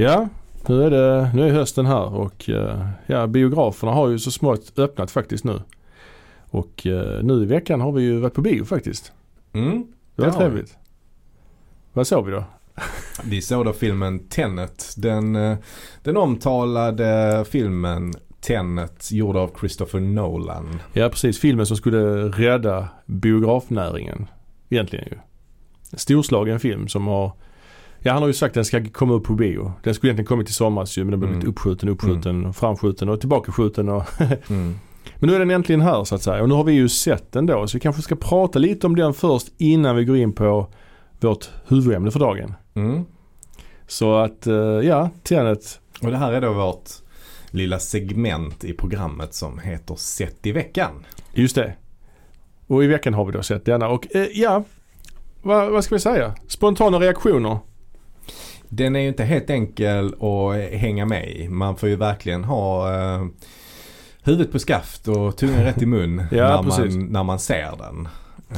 Ja, nu är, det, nu är hösten här och eh, ja, biograferna har ju så smått öppnat faktiskt nu. Och eh, nu i veckan har vi ju varit på bio faktiskt. Mm. Det var trevligt. Vad såg vi då? Vi såg då filmen Tenet. Den, eh, den omtalade filmen Tenet gjord av Christopher Nolan. Ja precis, filmen som skulle rädda biografnäringen. Egentligen ju. En storslagen film som har Ja han har ju sagt att den ska komma upp på bio. Den skulle egentligen kommit i somras ju men den blev Mm. uppskjuten, uppskjuten, framskjuten och tillbakaskjuten och Mm. Men nu är den äntligen här så att säga och nu har vi ju sett den då så vi kanske ska prata lite om den först innan vi går in på vårt huvudämne för dagen. Mm. Så att eh, ja, Tenet. Och det här är då vårt lilla segment i programmet som heter Sett i veckan. Just det. Och i veckan har vi då sett denna och eh, ja, vad, vad ska vi säga? Spontana reaktioner. Den är ju inte helt enkel att hänga med i. Man får ju verkligen ha eh, huvudet på skaft och tungan rätt i mun Ja, när, precis. man, när man ser den.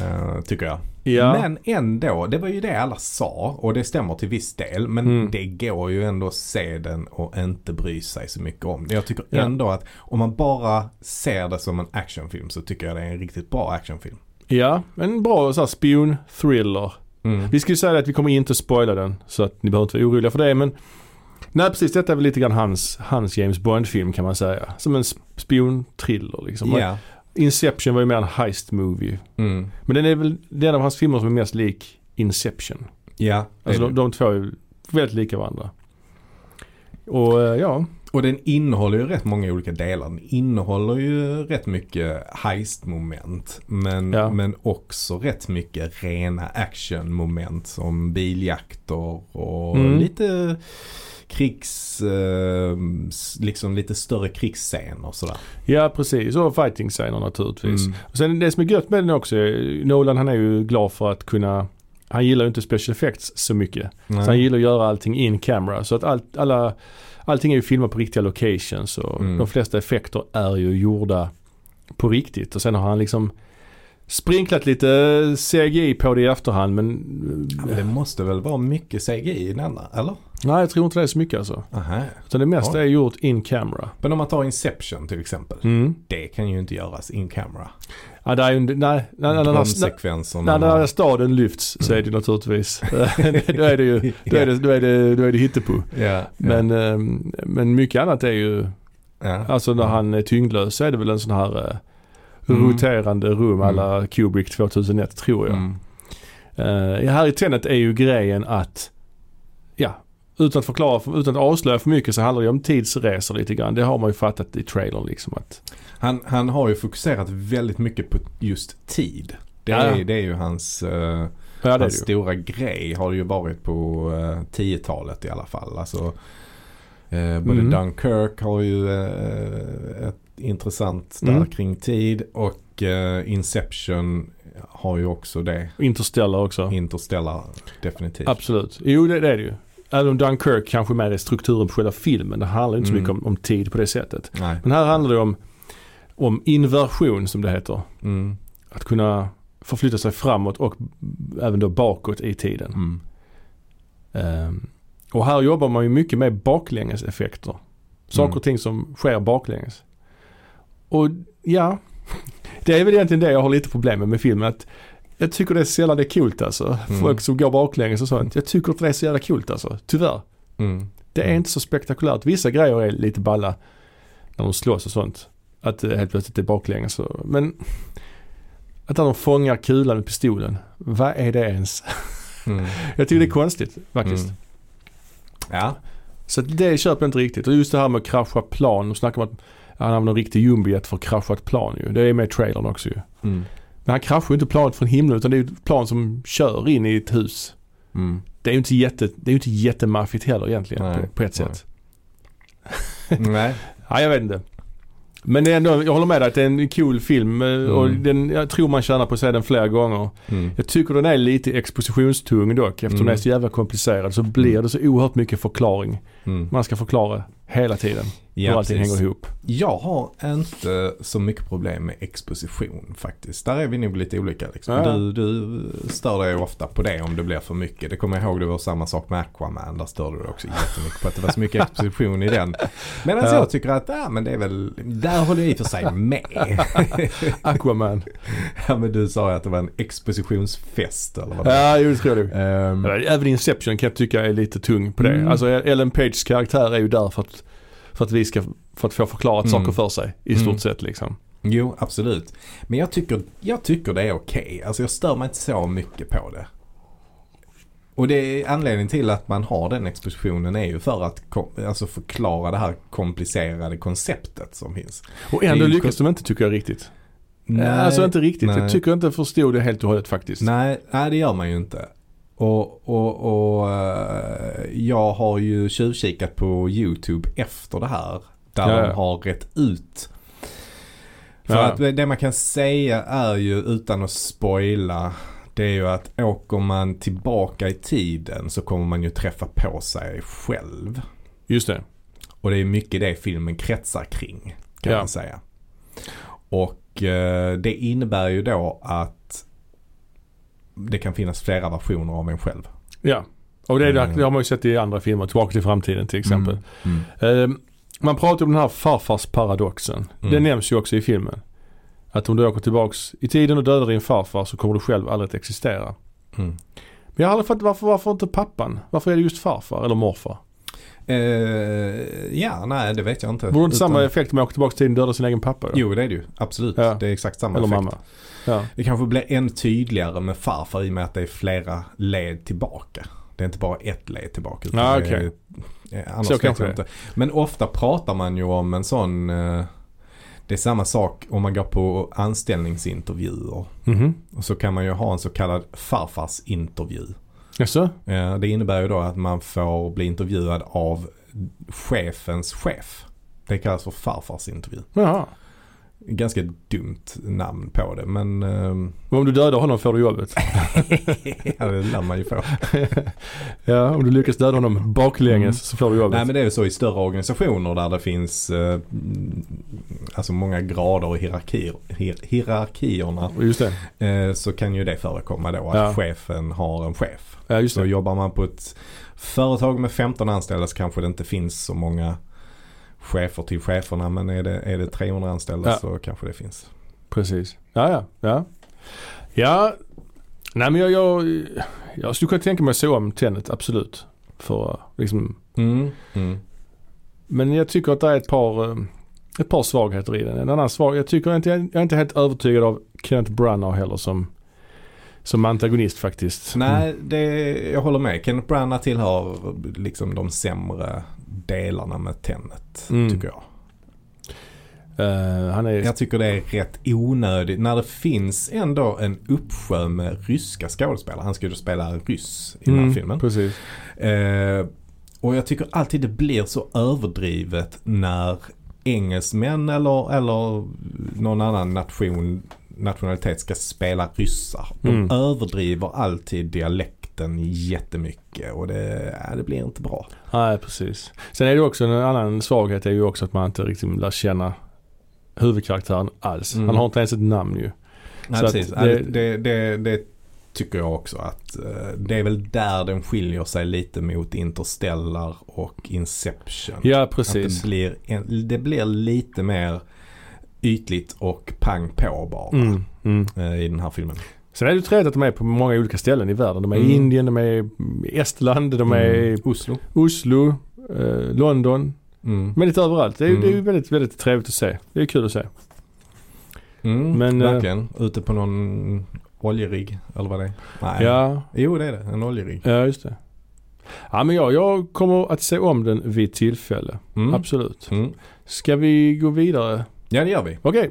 eh, tycker jag. Ja, Men ändå, det var ju det alla sa och det stämmer till viss del. Men Mm. det går ju ändå att se den och inte bry sig så mycket om det. Jag tycker Ja. ändå att om man bara ser det som en actionfilm så tycker jag det är en riktigt bra actionfilm. ja en bra så här, spion-thriller. Mm. Vi ska ju säga att vi kommer inte spoila den så att ni behöver inte vara oroliga för det men Nej precis, detta är väl lite grann hans, hans James Bond-film kan man säga. Som en sp- spion-thriller liksom. Ja. Inception var ju mer en heist-movie. Mm. Men den är väl den av hans filmer som är mest lik Inception. Ja, det Alltså de, de två är väldigt lika varandra. Och eh, ja, Och den innehåller ju rätt många olika delar. Den innehåller ju rätt mycket heist-moment. Men, Ja. men också rätt mycket rena action-moment som biljakter och Mm. lite krigs, eh, liksom lite större krigsscener och sådär. ja precis. Och fighting-scener naturligtvis. Mm. Och sen det som är gött med den också, Nolan han är ju glad för att kunna han gillar ju inte special effects så mycket. Nej. Så han gillar att göra allting in camera. Så att allt, alla, allting är ju filmat på riktiga locations och Mm. de flesta effekter är ju gjorda på riktigt. Och sen har han liksom sprinklat lite CGI på det i efterhand men Ja, men det måste väl vara mycket CGI i denna, eller? nej jag tror inte det är så mycket alltså. Aha. Utan det mesta Ja. är gjort in camera. Men om man tar Inception till exempel. Mm. Det kan ju inte göras in camera. Ja, det är ju, nej, nej, nej, Bromssekvenserna. när, när staden lyfts så är det naturligtvis, då är det ju, då är det, då är det, då är det hittepå. Ja, Men, ehm, men mycket annat är ju, ja. alltså när han är tyngdlös så är det väl en sån här eh, Mm. roterande rum Mm. alla Kubrick 2001 tror jag. Mm. Eh, här i Tenet är ju grejen att, ja, utan att förklara, för- utan att avslöja för mycket så handlar det ju om tidsresor lite grann. Det har man ju fattat i trailern liksom att, Han, han har ju fokuserat väldigt mycket på just tid. Det, är, ja. det är ju hans, eh, ja hans stora grej har det ju varit på uh, 10-talet i alla fall. Alltså, eh, både Mm. Dunkirk har ju eh, ett intressant där Mm. kring tid och eh, Inception har ju också det. Interstellar också. Interstellar definitivt. Absolut. Jo det, det är det ju. Även om Dunkirk kanske mer är strukturen på själva filmen. Det handlar inte så Mm. mycket om, om tid på det sättet. Nej. Men här handlar det om, om inversion som det heter. Mm. Att kunna förflytta sig framåt och även då bakåt i tiden. Mm. Ehm, och här jobbar man ju mycket med baklängeseffekter. Saker Mm. och ting som sker baklänges. Och ja, det är väl egentligen det jag har lite problem med med filmen. Att jag tycker det är sällan det är coolt alltså. Mm. Folk som går baklänges och sånt. Jag tycker inte det är så jävla coolt alltså. Tyvärr. Mm. Det är Mm. inte så spektakulärt. Vissa grejer är lite balla när de slåss och sånt. Att det helt plötsligt är baklänges. Men att de fångar kulan med pistolen. Vad är det ens? Mm. Jag tycker det är konstigt faktiskt. Mm. Ja. Så det köper jag inte riktigt. Och just det här med att krascha plan. De snackar om att han använder en riktig jumbojet för att krascha ett plan ju. Det är med i trailern också ju. Mm. Men han kraschar ju inte planet från himlen utan det är ju ett plan som kör in i ett hus. Mm. Det är ju inte, jätte, det är ju inte jättemaffigt heller egentligen Nej, på, på ett nej. sätt. Nej. Ja, jag vet inte. Men ändå, jag håller med dig att det är en cool film eh, och Mm. den, jag tror man tjänar på att se den flera gånger. Mm. Jag tycker den är lite expositionstung dock eftersom Mm. den är så jävla komplicerad så blir det så oerhört mycket förklaring. Mm. Man ska förklara hela tiden. Ja, hur allting precis. hänger ihop. Jag har inte så mycket problem med exposition faktiskt. Där är vi nog lite olika. Liksom. Ja. Du, du stör dig ofta på det om det blir för mycket. Det kommer jag ihåg det var samma sak med Aquaman. Där störde du också jättemycket på att det var så mycket exposition i den. Medan Ja. jag tycker att, ja men det är väl, där håller jag i och för sig med. Aquaman. ja men du sa ju att det var en expositionsfest eller vad det var. Ja, jo det tror jag nog. Ehm, Även Inception kan jag tycka är lite tung på det. Mm. Alltså Ellen Pages karaktär är ju där för att, för att vi ska för att få förklarat Mm. saker för sig i stort Mm. sett liksom. Jo, absolut. Men jag tycker, jag tycker det är okej. Alltså jag stör mig inte så mycket på det. Och det är anledningen till att man har den expositionen är ju för att alltså förklara det här komplicerade konceptet som finns. Och ändå lyckas de inte tycker jag riktigt. alltså inte riktigt. nej. Jag tycker jag inte förstod det helt och hållet faktiskt. Nej, nej det gör man ju inte. Och, och, och eh, jag har ju tjuvkikat på YouTube efter det här. Där Ja, ja. de har rätt ut. För Ja. att det man kan säga är ju utan att spoila. Det är ju att åker man tillbaka i tiden så kommer man ju träffa på sig själv. Just det. Och det är mycket det filmen kretsar kring. Kan man säga. Och eh, det innebär ju då att det kan finnas flera versioner av en själv. Ja. Och det, Mm. det har man ju sett i andra filmer. Tillbaka till framtiden till exempel. Mm. Mm. Eh, man pratar om den här farfars paradoxen. Mm. Det nämns ju också i filmen. Att om du åker tillbaks i tiden och dödar din farfar så kommer du själv aldrig att existera. Mm. Men jag har aldrig fattat varför, varför inte pappan? Varför är det just farfar eller morfar? Eh, ja, nej det vet jag inte. Vore det inte Utan- samma effekt om jag åker tillbaka i tiden och dödar sin egen pappa då? Jo det är det ju. Absolut. Ja. Det är exakt samma eller effekt. mamma. Ja. Det kanske blir ännu tydligare med farfar i och med att det är flera led tillbaka. Det är inte bara ett led tillbaka. utan Ja, det är- eh, annars Så kanske jag inte. Men ofta pratar man ju om en sån eh, det är samma sak om man går på anställningsintervjuer. Mhm. Och så kan man ju ha en så kallad farfarsintervju. Jaså? Eh, Det innebär ju då att man får bli intervjuad av chefens chef. Det kallas för farfarsintervju. Jaha. Ganska dumt namn på det men ehm, Men om du dödar honom får du jobbet. ja, det lär man ju få. ja, om du lyckas döda honom baklänges Mm. så får du jobbet. Nej men det är så i större organisationer där det finns eh, alltså många grader och hierarkier, hier, hierarkierna. Just det. Eh, så kan ju det förekomma då att Ja. chefen har en chef. Ja, just Så det. jobbar man på ett företag med 15 anställda så kanske det inte finns så många chefer till cheferna. Men är det, är det 300 anställda Ja. så kanske det finns. Precis. Ja, ja. Ja, ja. nej men jag, jag, jag skulle kunna tänka mig se om Tenet, absolut. För liksom, Mm. Mm. men jag tycker att det är ett par, eh, ett par svagheter i den. En annan svag, jag tycker inte, jag är inte helt övertygad av Kenneth Branagh heller som, som antagonist faktiskt. Nej, det, jag håller med. Kenneth Branagh tillhör liksom de sämre delarna med Tenet. Mm. Tycker jag. Han är, Jag tycker det är rätt onödigt när det finns ändå en uppsjö med ryska skådespelare. Han ska ju spela ryss i den här Mm, filmen. Precis. Eh, och jag tycker alltid det blir så överdrivet när engelsmän eller, eller någon annan nation, nationalitet ska spela ryssar. De Mm. överdriver alltid dialekten jättemycket och det, det blir inte bra. Nej, precis. Sen är det också en annan svaghet är ju också att man inte riktigt lär känna huvudkaraktären alls. Mm. Han har inte ens ett namn ju. Nej, Så att precis. det- Det, det, det, tycker jag också att eh, det är väl där den skiljer sig lite mot Interstellar och Inception. Ja, Att precis. det, blir en, det blir lite mer ytligt och pang på bara Mm, mm. eh, i den här filmen. Sen är det ju trevligt att de är på många olika ställen i världen. De är Mm. i Indien, de är i Estland, de är i Mm. Oslo. Oslo, eh, London. Mm. Men lite överallt. Det är, Mm. det är ju väldigt, väldigt trevligt att se. Det är kul att se. Mm, Men, eh, verkligen. Ute på någon oljerigg eller vad det är. Nej. Ja, Jo det är det. En oljerigg. ja just det. Ja men ja, jag kommer att se om den vid tillfälle. Mm. Absolut. Mm. Ska vi gå vidare? Ja det gör vi. Okej.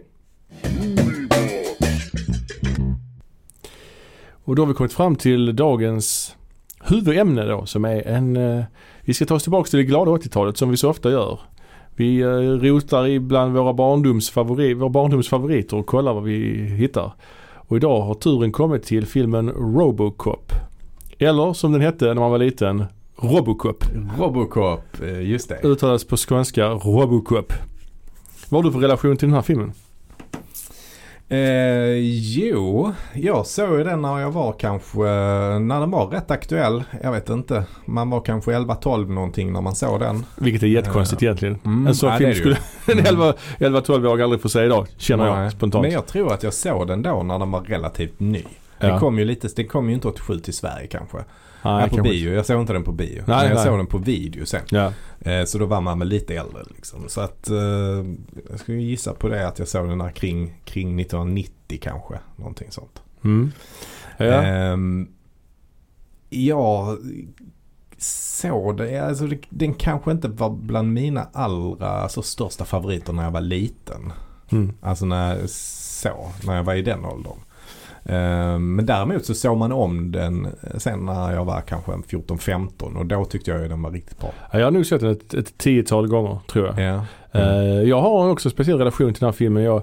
Och då har vi kommit fram till dagens huvudämne då som är en... Eh, vi ska ta oss tillbaka till det glada 80-talet som vi så ofta gör. Vi eh, rotar ibland våra barndomsfavori, våra barndomsfavoriter och kollar vad vi hittar. Och idag har turen kommit till filmen Robocop. Eller som den hette när man var liten, Robocop. Robocop, eh, just det. Uttalas på skånska Robocop. Vad har du för relation till den här filmen? Eh, jo, jag såg ju den när jag var kanske, när den var rätt aktuell. Jag vet inte. Man var kanske 11-12 någonting när man såg den. Vilket är jättekonstigt egentligen. Mm, En sån film skulle en 11 11-12-åring aldrig få se idag, känner Nej. jag spontant. Men jag tror att jag såg den då när den var relativt ny. Ja. Den kom ju lite, den kom ju inte 87 till Sverige kanske. Nej, på bio. Jag såg inte den på bio. Nej, men jag nej. såg den på video sen. Ja. Eh, så då var man väl lite äldre liksom. Så att eh, jag skulle gissa på det att jag såg den här kring, kring 1990 kanske. Någonting sånt. Mm. Ja. Ehm, jag såg det, alltså det, den kanske inte var bland mina allra alltså, största favoriter när jag var liten. Mm. Alltså när jag så, när jag var i den åldern. Ehm, men däremot så såg man om den sen när jag var kanske en 14-15 och då tyckte jag den var riktigt bra. Ja, Jag har nog sett den ett, ett tiotal gånger tror jag. Ja. Eh, jag har också en speciell relation till den här filmen. Jag,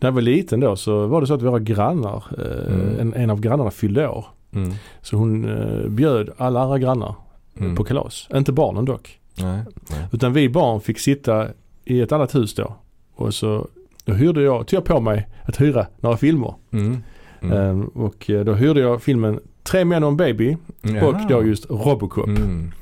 när jag var liten då så var det så att våra grannar, eh, Mm. en, en av grannarna fyllde år. Mm. Så hon eh, bjöd alla andra grannar Mm. på kalas. Inte barnen dock. Nej. Nej. Utan vi barn fick sitta i ett annat hus då. Och så då hyrde jag, tog jag på mig att hyra några filmer. Mm. Mm. Eh, och eh, då hyrde jag filmen Tre män och en baby och Jaha. då just Robocop. Mm.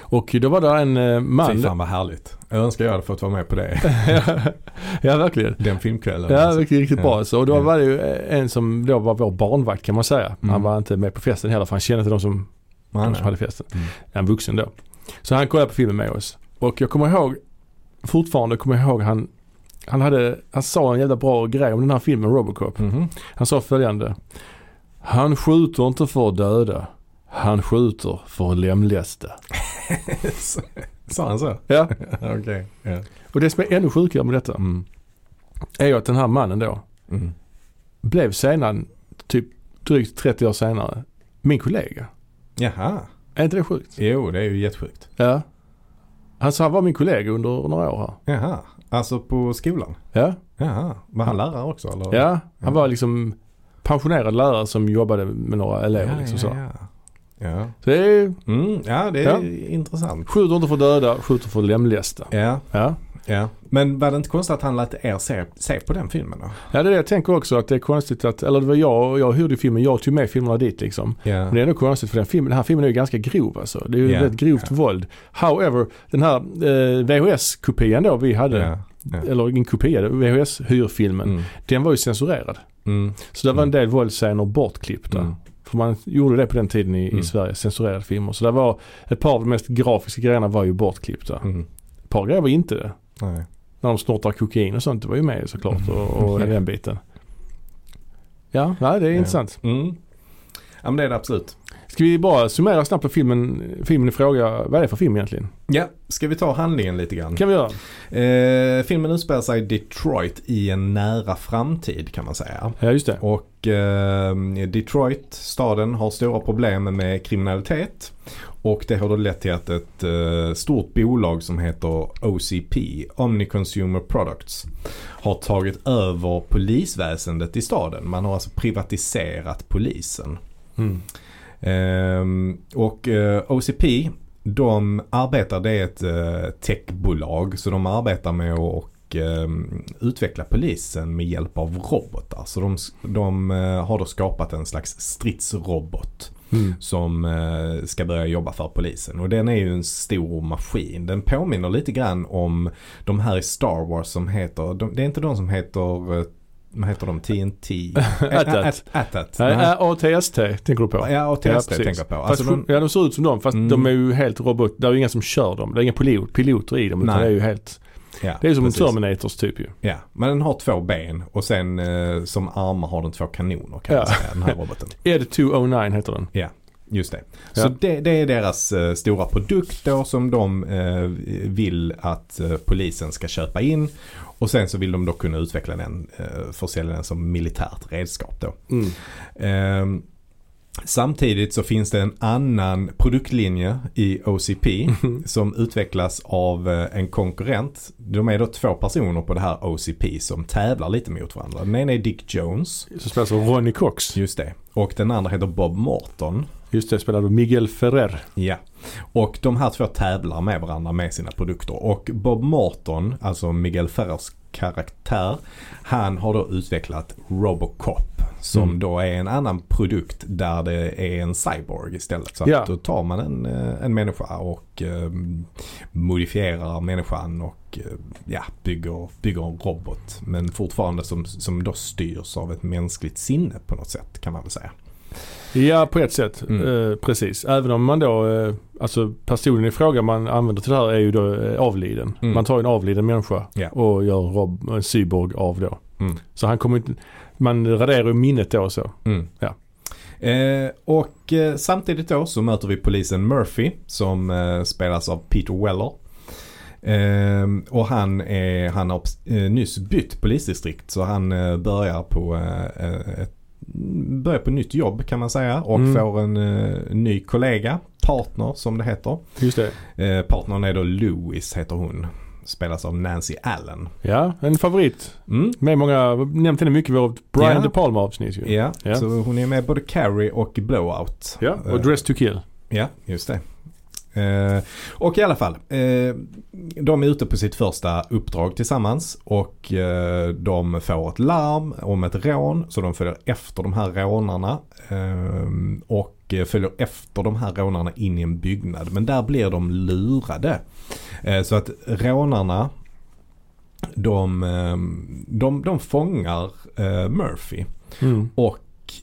Och då var det en eh, man. Fy fan vad härligt. Jag önskar jag hade fått vara med på det. ja verkligen. Den filmkvällen. Ja, alltså. riktigt, riktigt Ja. bra. Så, och då Ja. var det ju en som då var vår barnvakt kan man säga. Han Mm. var inte med på festen heller för han kände inte de som, de som hade festen. Mm. En vuxen då. Så han kollade på filmen med oss. Och jag kommer ihåg, fortfarande kommer jag ihåg han, han hade, han sa en jävla bra grej om den här filmen Robocop. Mhm. Han sa följande. Han skjuter inte för att döda. Han skjuter för att lemlästa. Sa han så? Ja, Okej. Ja. och det som är ännu sjukare med detta Mm. är ju att den här mannen då Mm. blev senare, typ drygt 30 år senare, min kollega. Jaha. Är inte det sjukt? Jo, det är ju jättesjukt. Ja. Han sa han var min kollega under några år här. Jaha. Alltså på skolan? Ja, Jaha. Var han lärare också eller? ja. Han Ja. var liksom pensionerad lärare som jobbade med några elever. ja, liksom så. ja, ja. ja. så det är Mm, ja, det är Ja. intressant. skjuter inte för döda, skjuter för lemlästa. Ja, Ja. Ja. Men var det inte konstigt att han lät er se, se på den filmen då? ja, det är det jag tänker också att det är konstigt att, eller det var jag jag hyrde filmen, jag tog med filmerna dit liksom. Ja. Men det är ändå konstigt för den, filmen, den här filmen är ju ganska grov alltså. Det är ju Ja, väldigt grovt ja. våld. However, den här eh, VHS-kopian då vi hade, Ja. ja. eller en kopia, VHS-hyrfilmen, Mm. den var ju censurerad. Mm. Så det var en Mm. del våldsscener bortklippta. Mm. För man gjorde det på den tiden i, Mm. i Sverige, censurerade filmer. Så det var ett par av de mest grafiska grejerna var ju bortklippta. Mm. Ett par grejer var inte det. Nej. När de snortar kokain och sånt, det var ju med såklart. Och, och Mm. den biten. Ja, nej, det är Ja. intressant. Mm. Ja men det är det absolut. Ska vi bara summera snabbt på filmen, filmen i fråga. Vad är det för film egentligen? Ja, ska vi ta handlingen lite grann? kan vi göra. Eh, filmen utspelar sig i Detroit i en nära framtid kan man säga. Ja, just det. Och Detroit, staden, har stora problem med kriminalitet. Och det har då lett till att ett eh, stort bolag som heter OCP, Omni Consumer Products, har tagit över polisväsendet i staden. Man har alltså privatiserat polisen. Mm. Ehm, och eh, OCP de arbetar, det är ett eh, techbolag så de arbetar med att och, ehm, utveckla polisen med hjälp av robotar. Så de, de eh, har då skapat en slags stridsrobot Mm. som eh, ska börja jobba för polisen. Och den är ju en stor maskin. Den påminner lite grann om de här i Star Wars som heter, de, det är inte de som heter, eh, vad heter de, TNT? Atat. ATST tänker du på. Ja, och Ja, TST precis. tänker jag på. Alltså, de, ja, de ser ut som dem fast Mm. de är ju helt robot. Det är ju inga som kör dem. Det är inga pilot, piloter i dem utan det är ju helt. Ja, Det är som precis. Terminators typ ju. Ja, men den har två ben och sen eh, som armar har den två kanoner kan Ja. man säga, den här roboten. Ed 209 heter den. Just det. Ja. Så det, det är deras eh, stora produkt då som de eh, vill att eh, polisen ska köpa in. Och sen så vill de då kunna utveckla den, eh, försälja den som militärt redskap då. Mm. Samtidigt så finns det en annan produktlinje i OCP som utvecklas av eh, en konkurrent. De är då två personer på det här OCP som tävlar lite mot varandra. Den ena är Dick Jones. Som spelas av Ronny Cox. Just det. Och den andra heter Bob Morton. Just det, spelar du Miguel Ferrer. Ja. Och de här två tävlar med varandra med sina produkter. Och Bob Morton, alltså Miguel Ferrers karaktär, han har då utvecklat Robocop. Som Mm. då är en annan produkt där det är en cyborg istället. Så att Ja. då tar man en, eh, en människa och eh, modifierar människan och eh, ja, bygger, bygger en robot. Men fortfarande som, som då styrs av ett mänskligt sinne på något sätt kan man väl säga. Ja, på ett sätt. Mm. Eh, precis. Även om man då, eh, alltså personen i fråga man använder till det här är ju då eh, avliden. Mm. Man tar en avliden människa Ja. och gör rob- en cyborg av då. Mm. Så han kommer inte, man raderar ju minnet då och så. Mm. Ja. Eh, och eh, samtidigt då så möter vi polisen Murphy som eh, spelas av Peter Weller. Eh, och han, är, han har eh, nyss bytt polisdistrikt så han eh, börjar på ett börjar på nytt jobb kan man säga och Mm. får en eh, ny kollega, partner som det heter. Just det. Eh, partnern är då Louis heter hon. Spelas av Nancy Allen. Ja, en favorit. Mm. Med många, nämnt henne mycket i vårt Brian Ja. De Palma avsnitt ju. Ja, Ja. så hon är med både Carrie och Blowout. Ja, och Eh, Dress to kill. Ja, just det. Eh, och i alla fall, eh, de är ute på sitt första uppdrag tillsammans och eh, de får ett larm om ett rån så de följer efter de här rånarna och följer efter de här rånarna in i en byggnad. Men där blir de lurade. Så att rånarna de, de, de fångar Murphy Mm. och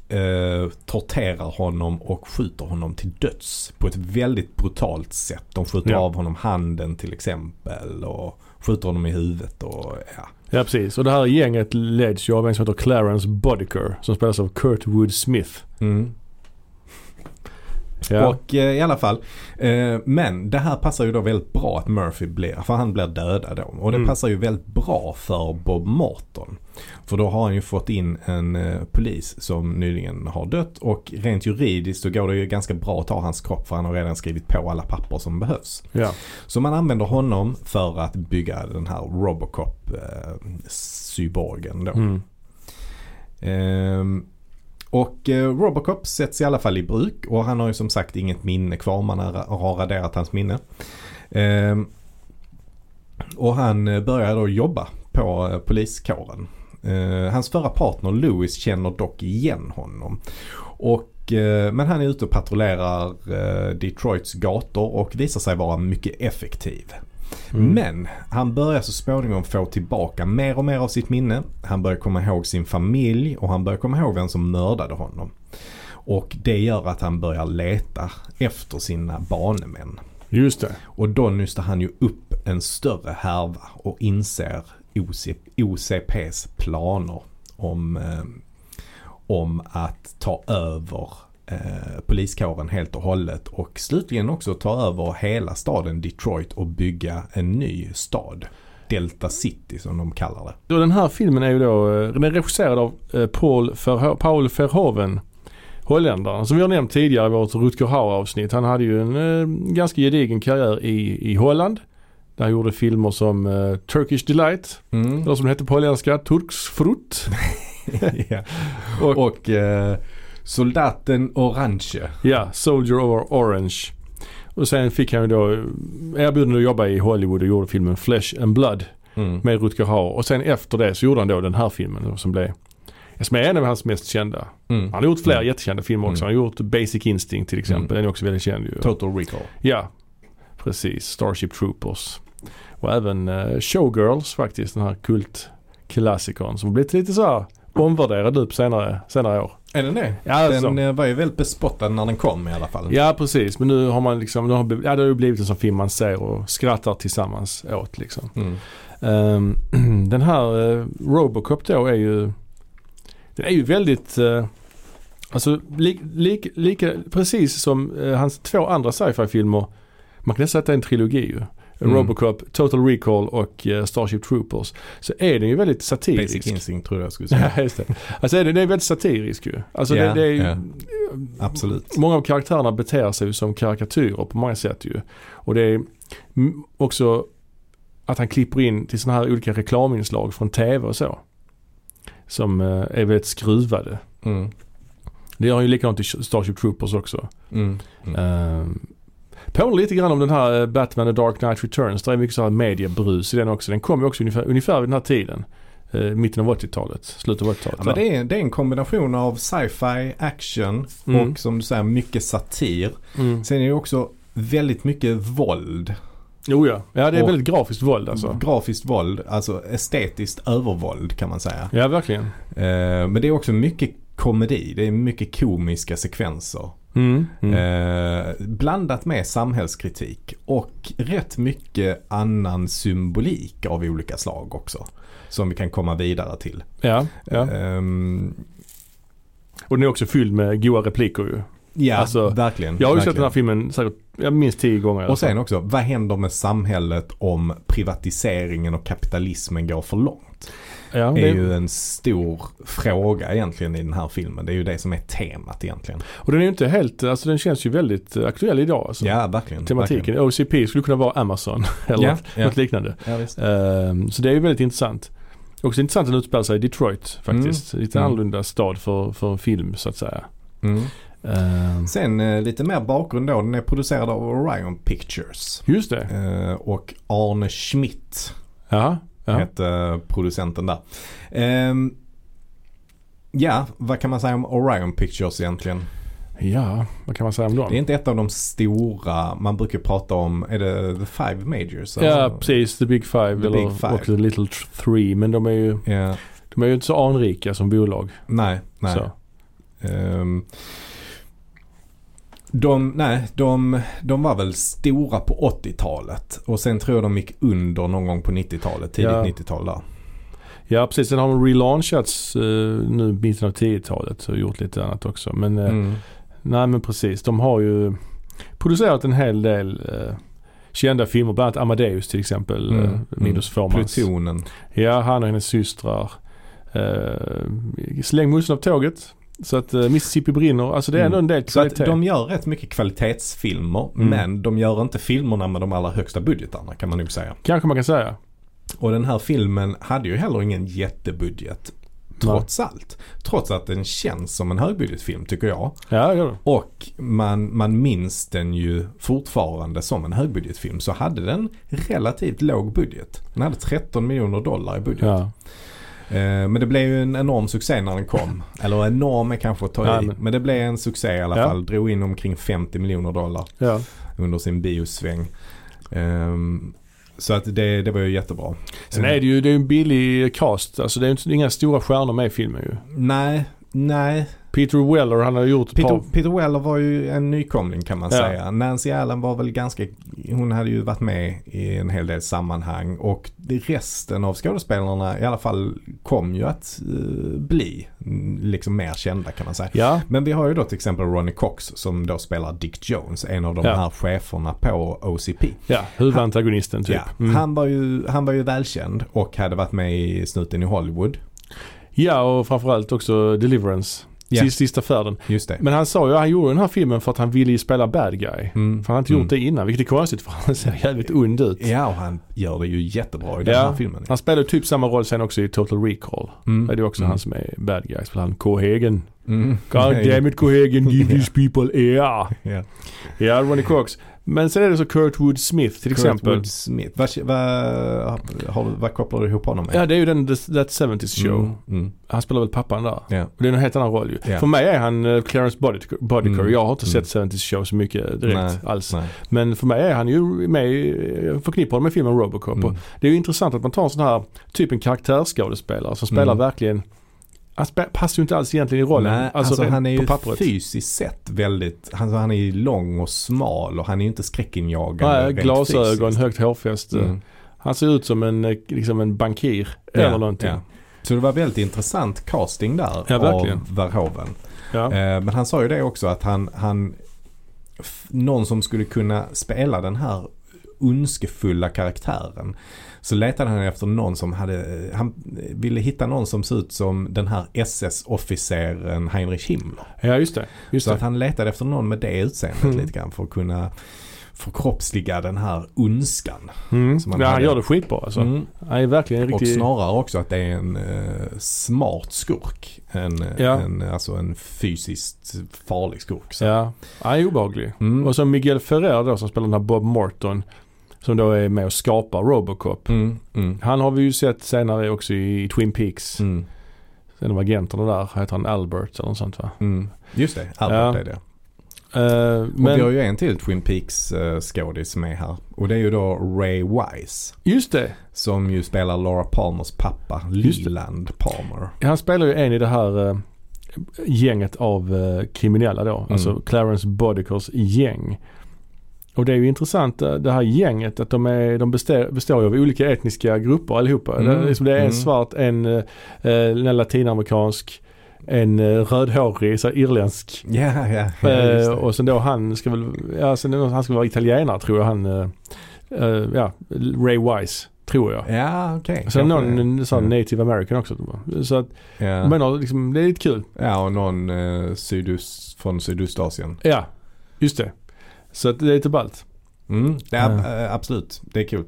eh, torterar honom och skjuter honom till döds på ett väldigt brutalt sätt. De skjuter Ja. av honom handen till exempel och skjuter honom i huvudet och ja. Ja precis. Och det här gänget leds ju av en som heter Clarence Boddicker som spelas av Kurt Wood Smith. Mm. Ja. Och eh, i alla fall. Eh, men det här passar ju då väldigt bra att Murphy blir, för han blir dödad då. Och det Mm. passar ju väldigt bra för Bob Morton. För då har han ju fått in en eh, polis som nyligen har dött och rent juridiskt så går det ju ganska bra att ta hans kropp för han har redan skrivit på alla papper som behövs. ja. Så man använder honom för att bygga den här Robocop eh, då. Mm. Och eh, Robocop sätts i alla fall i bruk och han har ju som sagt inget minne kvar. Man har, raderat hans minne. Ehm, och han eh, börjar då jobba på eh, poliskåren. Eh, hans förra partner Louis känner dock igen honom. Och, eh, men han är ute och patrullerar eh, Detroits gator och visar sig vara mycket effektiv. Mm. Men han börjar så småningom få tillbaka mer och mer av sitt minne. Han börjar komma ihåg sin familj och han börjar komma ihåg vem som mördade honom. Och det gör att han börjar leta efter sina banemän. Just det. Och då nystar han ju upp en större härva och inser OC, OCPs planer om, eh, om att ta över eh, poliskåren helt och hållet och slutligen också ta över hela staden Detroit och bygga en ny stad. Delta City som de kallar det. Den här filmen är ju då, eh, den är regisserad av eh, Paul, Verho- Paul Verhoeven. Holländaren som vi har nämnt tidigare i vårt Rutger Hauer avsnitt. Han hade ju en eh, ganska gedigen karriär i, i Holland. Där han gjorde filmer som eh, Turkish Delight, Mm. eller som det heter på holländska, Turksfrutt. ja. Och, Och eh, Soldaten Orange. ja, Soldier over Orange. Och sen fick han ju då erbjudande att jobba i Hollywood och gjorde filmen Flesh and Blood Mm. med Rutger Hauer. Och sen efter det så gjorde han då den här filmen som blev som är en av hans mest kända. Mm. Han har gjort flera Mm. jättekända filmer också. Mm. Han har gjort Basic Instinct till exempel. Mm. Den är också väldigt känd ju. Total Recall. Ja, precis. Starship Troopers. Och även eh, Showgirls faktiskt. Den här kultklassikern som blivit lite så här omvärderad nu på senare, senare år. Är den det? Ja, alltså. Den eh, var ju väldigt bespottad när den kom i alla fall. ja precis. Men nu har man liksom, nu har, ja, det har ju blivit en sån film man ser och skrattar tillsammans åt liksom. Mm. Ehm, den här eh, Robocop då är ju Den är ju väldigt eh, Alltså lik, lik, lika, precis som eh, hans två andra sci-fi filmer Man kan nästan säga att det är en trilogi ju. Mm. Robocop, Total Recall och eh, Starship Troopers. Så är den ju väldigt satirisk. Basic Instinct tror jag skulle säga. Ja, just det. Alltså är det, det är väldigt satirisk ju. Alltså Ja, det, det är ju, ja. Absolut. Många av karaktärerna beter sig som karikatyrer på många sätt ju. Och det är också att han klipper in till sådana här olika reklaminslag från tv och så. Som eh, är väldigt skruvade. Mm. Det gör han ju likadant i Starship Troopers också. Mm. Mm. Mm. Påminner lite grann om den här eh, Batman The Dark Knight Returns. Det är mycket så här mediebrus i den också. Den kom ju också ungefär, ungefär vid den här tiden. Eh, mitten av 80-talet, slutet av 80-talet. Ja, men det, är, det är en kombination av sci-fi, action Mm. och som du säger mycket satir. mm. Sen är det också väldigt mycket våld. Jo ja. ja, det är väldigt grafiskt våld alltså. Grafiskt våld, alltså estetiskt övervåld kan man säga. Ja, verkligen. Eh, men det är också mycket komedi. Det är mycket komiska sekvenser. Mm. Mm. Eh, blandat med samhällskritik och rätt mycket annan symbolik av olika slag också. Som vi kan komma vidare till. Ja, ja. Ehm, Och den är också fylld med goa repliker ju. ja, Alltså, verkligen. Jag har ju sett den här filmen säkert ja, minst tio gånger. Och sen också, vad händer med samhället om privatiseringen och kapitalismen går för långt? Ja, Det är ju en stor fråga egentligen i den här filmen. Det är ju det som är temat egentligen. Och den är ju inte helt, alltså den känns ju väldigt aktuell idag alltså. Ja, verkligen. Tematiken. verkligen. OCP skulle kunna vara Amazon eller Ja, något, ja. något liknande. Ehm, så det är ju väldigt intressant. Också intressant att den utspelar sig i Detroit faktiskt. Lite Mm. annorlunda stad för, för en film så att säga. Mm. Ehm, Sen eh, lite mer bakgrund då. Den är producerad av Orion Pictures. just det. Eh, och Arne Schmidt Ja. Ja. hette producenten där. Ehm, ja, vad kan man säga om Orion Pictures egentligen? Ja, vad kan man säga om dem? Det är inte ett av de stora, man brukar prata om, är det The Five Majors? Ja, eller? precis. The Big Five The eller Big Five. också The Little Three. Men de är ju, Ja, de är ju inte så anrika som bolag. nej, nej. Så. De, nej, de, de var väl stora på 80-talet och sen tror jag de gick under någon gång på 90-talet, tidigt Ja. 90-tal där. Ja, precis. Sen har de relaunchats eh, nu mitten av 10-talet och gjort lite annat också. Men eh, Mm. nej men precis. De har ju producerat en hel del eh, kända filmer. Bland annat Amadeus till exempel. Mm, Eh, Milos Formans. Plutonen. Ja, han och hennes systrar. Eh, släng musen av tåget. Så att eh, Mississippi brinner. Alltså det är ändå en del Så att kvalitet. de gör rätt mycket kvalitetsfilmer Mm. men de gör inte filmerna med de allra högsta budgetarna kan man nog säga. Kanske man kan säga. Och den här filmen hade ju heller ingen jättebudget. Trots allt. Trots att den känns som en högbudgetfilm tycker jag. Ja, det. Och man, man minns den ju fortfarande som en högbudgetfilm. Så hade den relativt låg budget. Den hade 13 miljoner dollar i budget. Ja. Eh, men det blev ju en enorm succé när den kom. Eller enorm är kanske att ta Ja, i. men- det blev en succé i alla Ja. fall. Drog in omkring 50 miljoner dollar ja. under sin biosväng. Ehm, så att det, det var ju jättebra. Sen är det ju det är en billig cast. Alltså det är ju inte, inga stora stjärnor med i filmen ju. Nej, nej. Peter Weller han har gjort Peter, par... Peter Weller var ju en nykomling kan man Ja. säga. Nancy Allen var väl ganska, hon hade ju varit med i en hel del sammanhang och resten av skådespelarna i alla fall kom ju att eh, bli mm, liksom mer kända kan man säga. Ja, Men vi har ju då till exempel Ronnie Cox som då spelar Dick Jones, en av de Ja. här cheferna på OCP. ja huvudantagonisten typ. Ja, Mm. han, var ju, han var ju välkänd och hade varit med i Snuten i Hollywood. Ja och framförallt också Deliverance. Ja. Sista, färden. Just det. Men han sa ju han gjorde den här filmen för att han ville ju spela bad guy. Mm. För han har inte Mm. gjort det innan, vilket är konstigt för han ser jävligt ond ut. Ja, och han gör det ju jättebra i den Ja. här filmen. Han spelar ju typ samma roll sen också i Total Recall. Mm. Det är det också Mm. han som är bad guy. Spelar han Cohagen. Mm. God damn it Cohagen, give these people air. Ja. Ja, Ronnie Cox. Men sen är det så Kurtwood Smith till exempel. Kurtwood Smith. Vad, vad, vad kopplar du ihop honom med? Ja, det är ju den That 70s Show. Mm. Mm. Han spelar väl pappan där. Ja. Och det är en helt annan roll ju. Ja. För mig är han uh, Clarence. Bodiker. Mm. Jag har inte Mm. sett 70s Show så mycket direkt Nej. alls. Nej. Men för mig är han ju med, jag förknippar honom med filmen Robocop. Mm. Och det är ju intressant att man tar en sån här typ en karaktärsskådespelare som spelar Mm. verkligen han spe- passar ju inte alls egentligen i rollen. Nej, alltså, rent han är ju pappret. fysiskt sett väldigt, alltså, han är ju lång och smal och han är ju inte skräckinjagande Nej, glasögon, fysiskt. högt hårfäste. Mm. Han ser ut som en, eh, liksom en bankir Ja, eller någonting. ja. Så det var väldigt intressant casting där Ja, verkligen. av Verhoeven. Ja. Eh, men han sa ju det också att han, han någon som skulle kunna spela den här ondskefulla karaktären. Så letade han efter någon som hade, han ville hitta någon som såg ut som den här SS-officeren Heinrich Himmler. ja, just det. Just Så det. att han letade efter någon med det utseendet Mm. lite grann för att kunna förkroppsliga den här ondskan. Mm. Som Ja, han gör det skitbra alltså. Mm. Han är verkligen en Och riktig... snarare också att det är en eh, smart skurk. En, Ja. en, alltså en fysiskt farlig skurk. Så. Ja, han är obehaglig. Mm. Och så Miguel Ferrer då som spelar den här Bob Morton. Som då är med och skapar Robocop. Mm. Mm. Han har vi ju sett senare också i Twin Peaks. Mm. En av agenterna där heter han Albert eller något sånt va? Mm. Just det, Albert Ja. är det. Eh, Och men vi har ju en till Twin Peaks uh, skådis med här. Och det är ju då Ray Wise. just det. Som ju spelar Laura Palmers pappa. Leland Palmer. Han spelar ju en i det här eh, gänget av kriminella då. Mm. Alltså Clarence Bodicers gäng. Och det är ju intressant eh, det här gänget att de, är, de består, består av olika etniska grupper allihopa. Mm, Det, är liksom det är en mm. svart, en, eh, en latinamerikansk, en eh, rödhårig, så irländsk. Eh, just det. och sen då han ska väl, ja sen han ska vara italienare tror jag han, eh, eh, ja Ray Wise tror jag. Ja, okej. Sen Kanske någon det. en sån Ja. native american också. Så att, Ja. men liksom, det är lite kul. ja, och någon eh, sydöst, från Sydostasien. Ja, just det. Så det är lite ballt. Mm, Ja. eh, absolut, det är kul.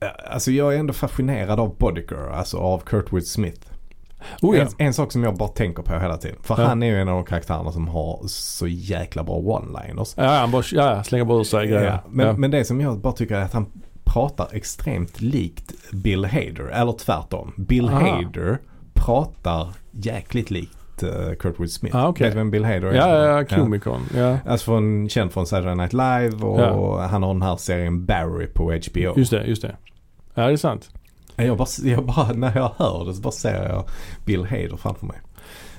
Eh, Alltså jag är ändå fascinerad av Bodicker, alltså av Kurtwood Smith. Oh ja. en, en sak som jag bara tänker på hela tiden. För Ja. han är ju en av de karaktärerna som har så jäkla bra one-liners. Ja, han bara ja, slänger bara ur sig grejer. Men, men det som jag bara tycker är att han pratar extremt likt Bill Hader. Eller tvärtom. Bill Aha. Hader pratar jäkligt likt uh, Kurtwood Smith. Ah, okej. Vet vem Bill Hader är? ja, ja, ja, komikern. Ja. Alltså från, känd från Saturday Night Live och Ja. han har den här serien Barry på HBO. Just det, just det. Ja, det är sant. Jag bara, jag bara, när jag hör det så bara ser jag Bill Hader framför mig.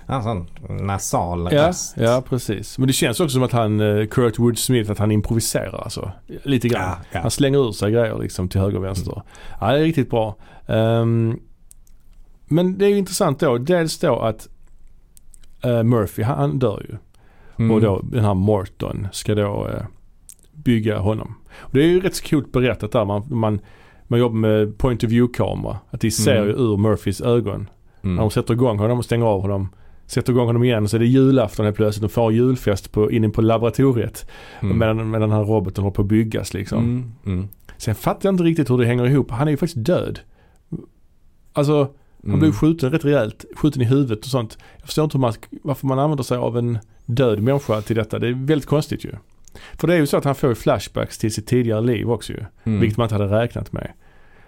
Han har sån nasal Ja, röst. ja, precis. Men det känns också som att han, eh, Kurt Wood Smith, att han improviserar alltså. Lite grann. Ja, ja. Han slänger ur sig grejer liksom till höger och vänster. Ja, det är riktigt bra. Ehm, men det är ju intressant då. Dels då att eh, Murphy, han, dör ju. Mm. Och då den här Morton ska då eh, bygga honom. Och det är ju rätt så coolt berättat där. Man, man, man jobbar med point of view-kamera. Att de ser Mm. ur Murphys ögon. Mm. När de sätter igång honom och stänger av honom. Sätter igång honom igen så är det julafton helt plötsligt. De får julfest på, inne på laboratoriet. Mm. Medan, medan den här roboten håller på att byggas liksom. Mm. Mm. Sen fattar jag inte riktigt hur det hänger ihop. Han är ju faktiskt död. Alltså han Mm. blev skjuten rätt rejält. Skjuten i huvudet och sånt. Jag förstår inte man, varför man använder sig av en död människa till detta. Det är väldigt konstigt ju. För det är ju så att han får flashbacks till sitt tidigare liv också ju. Mm. Vilket man inte hade räknat med.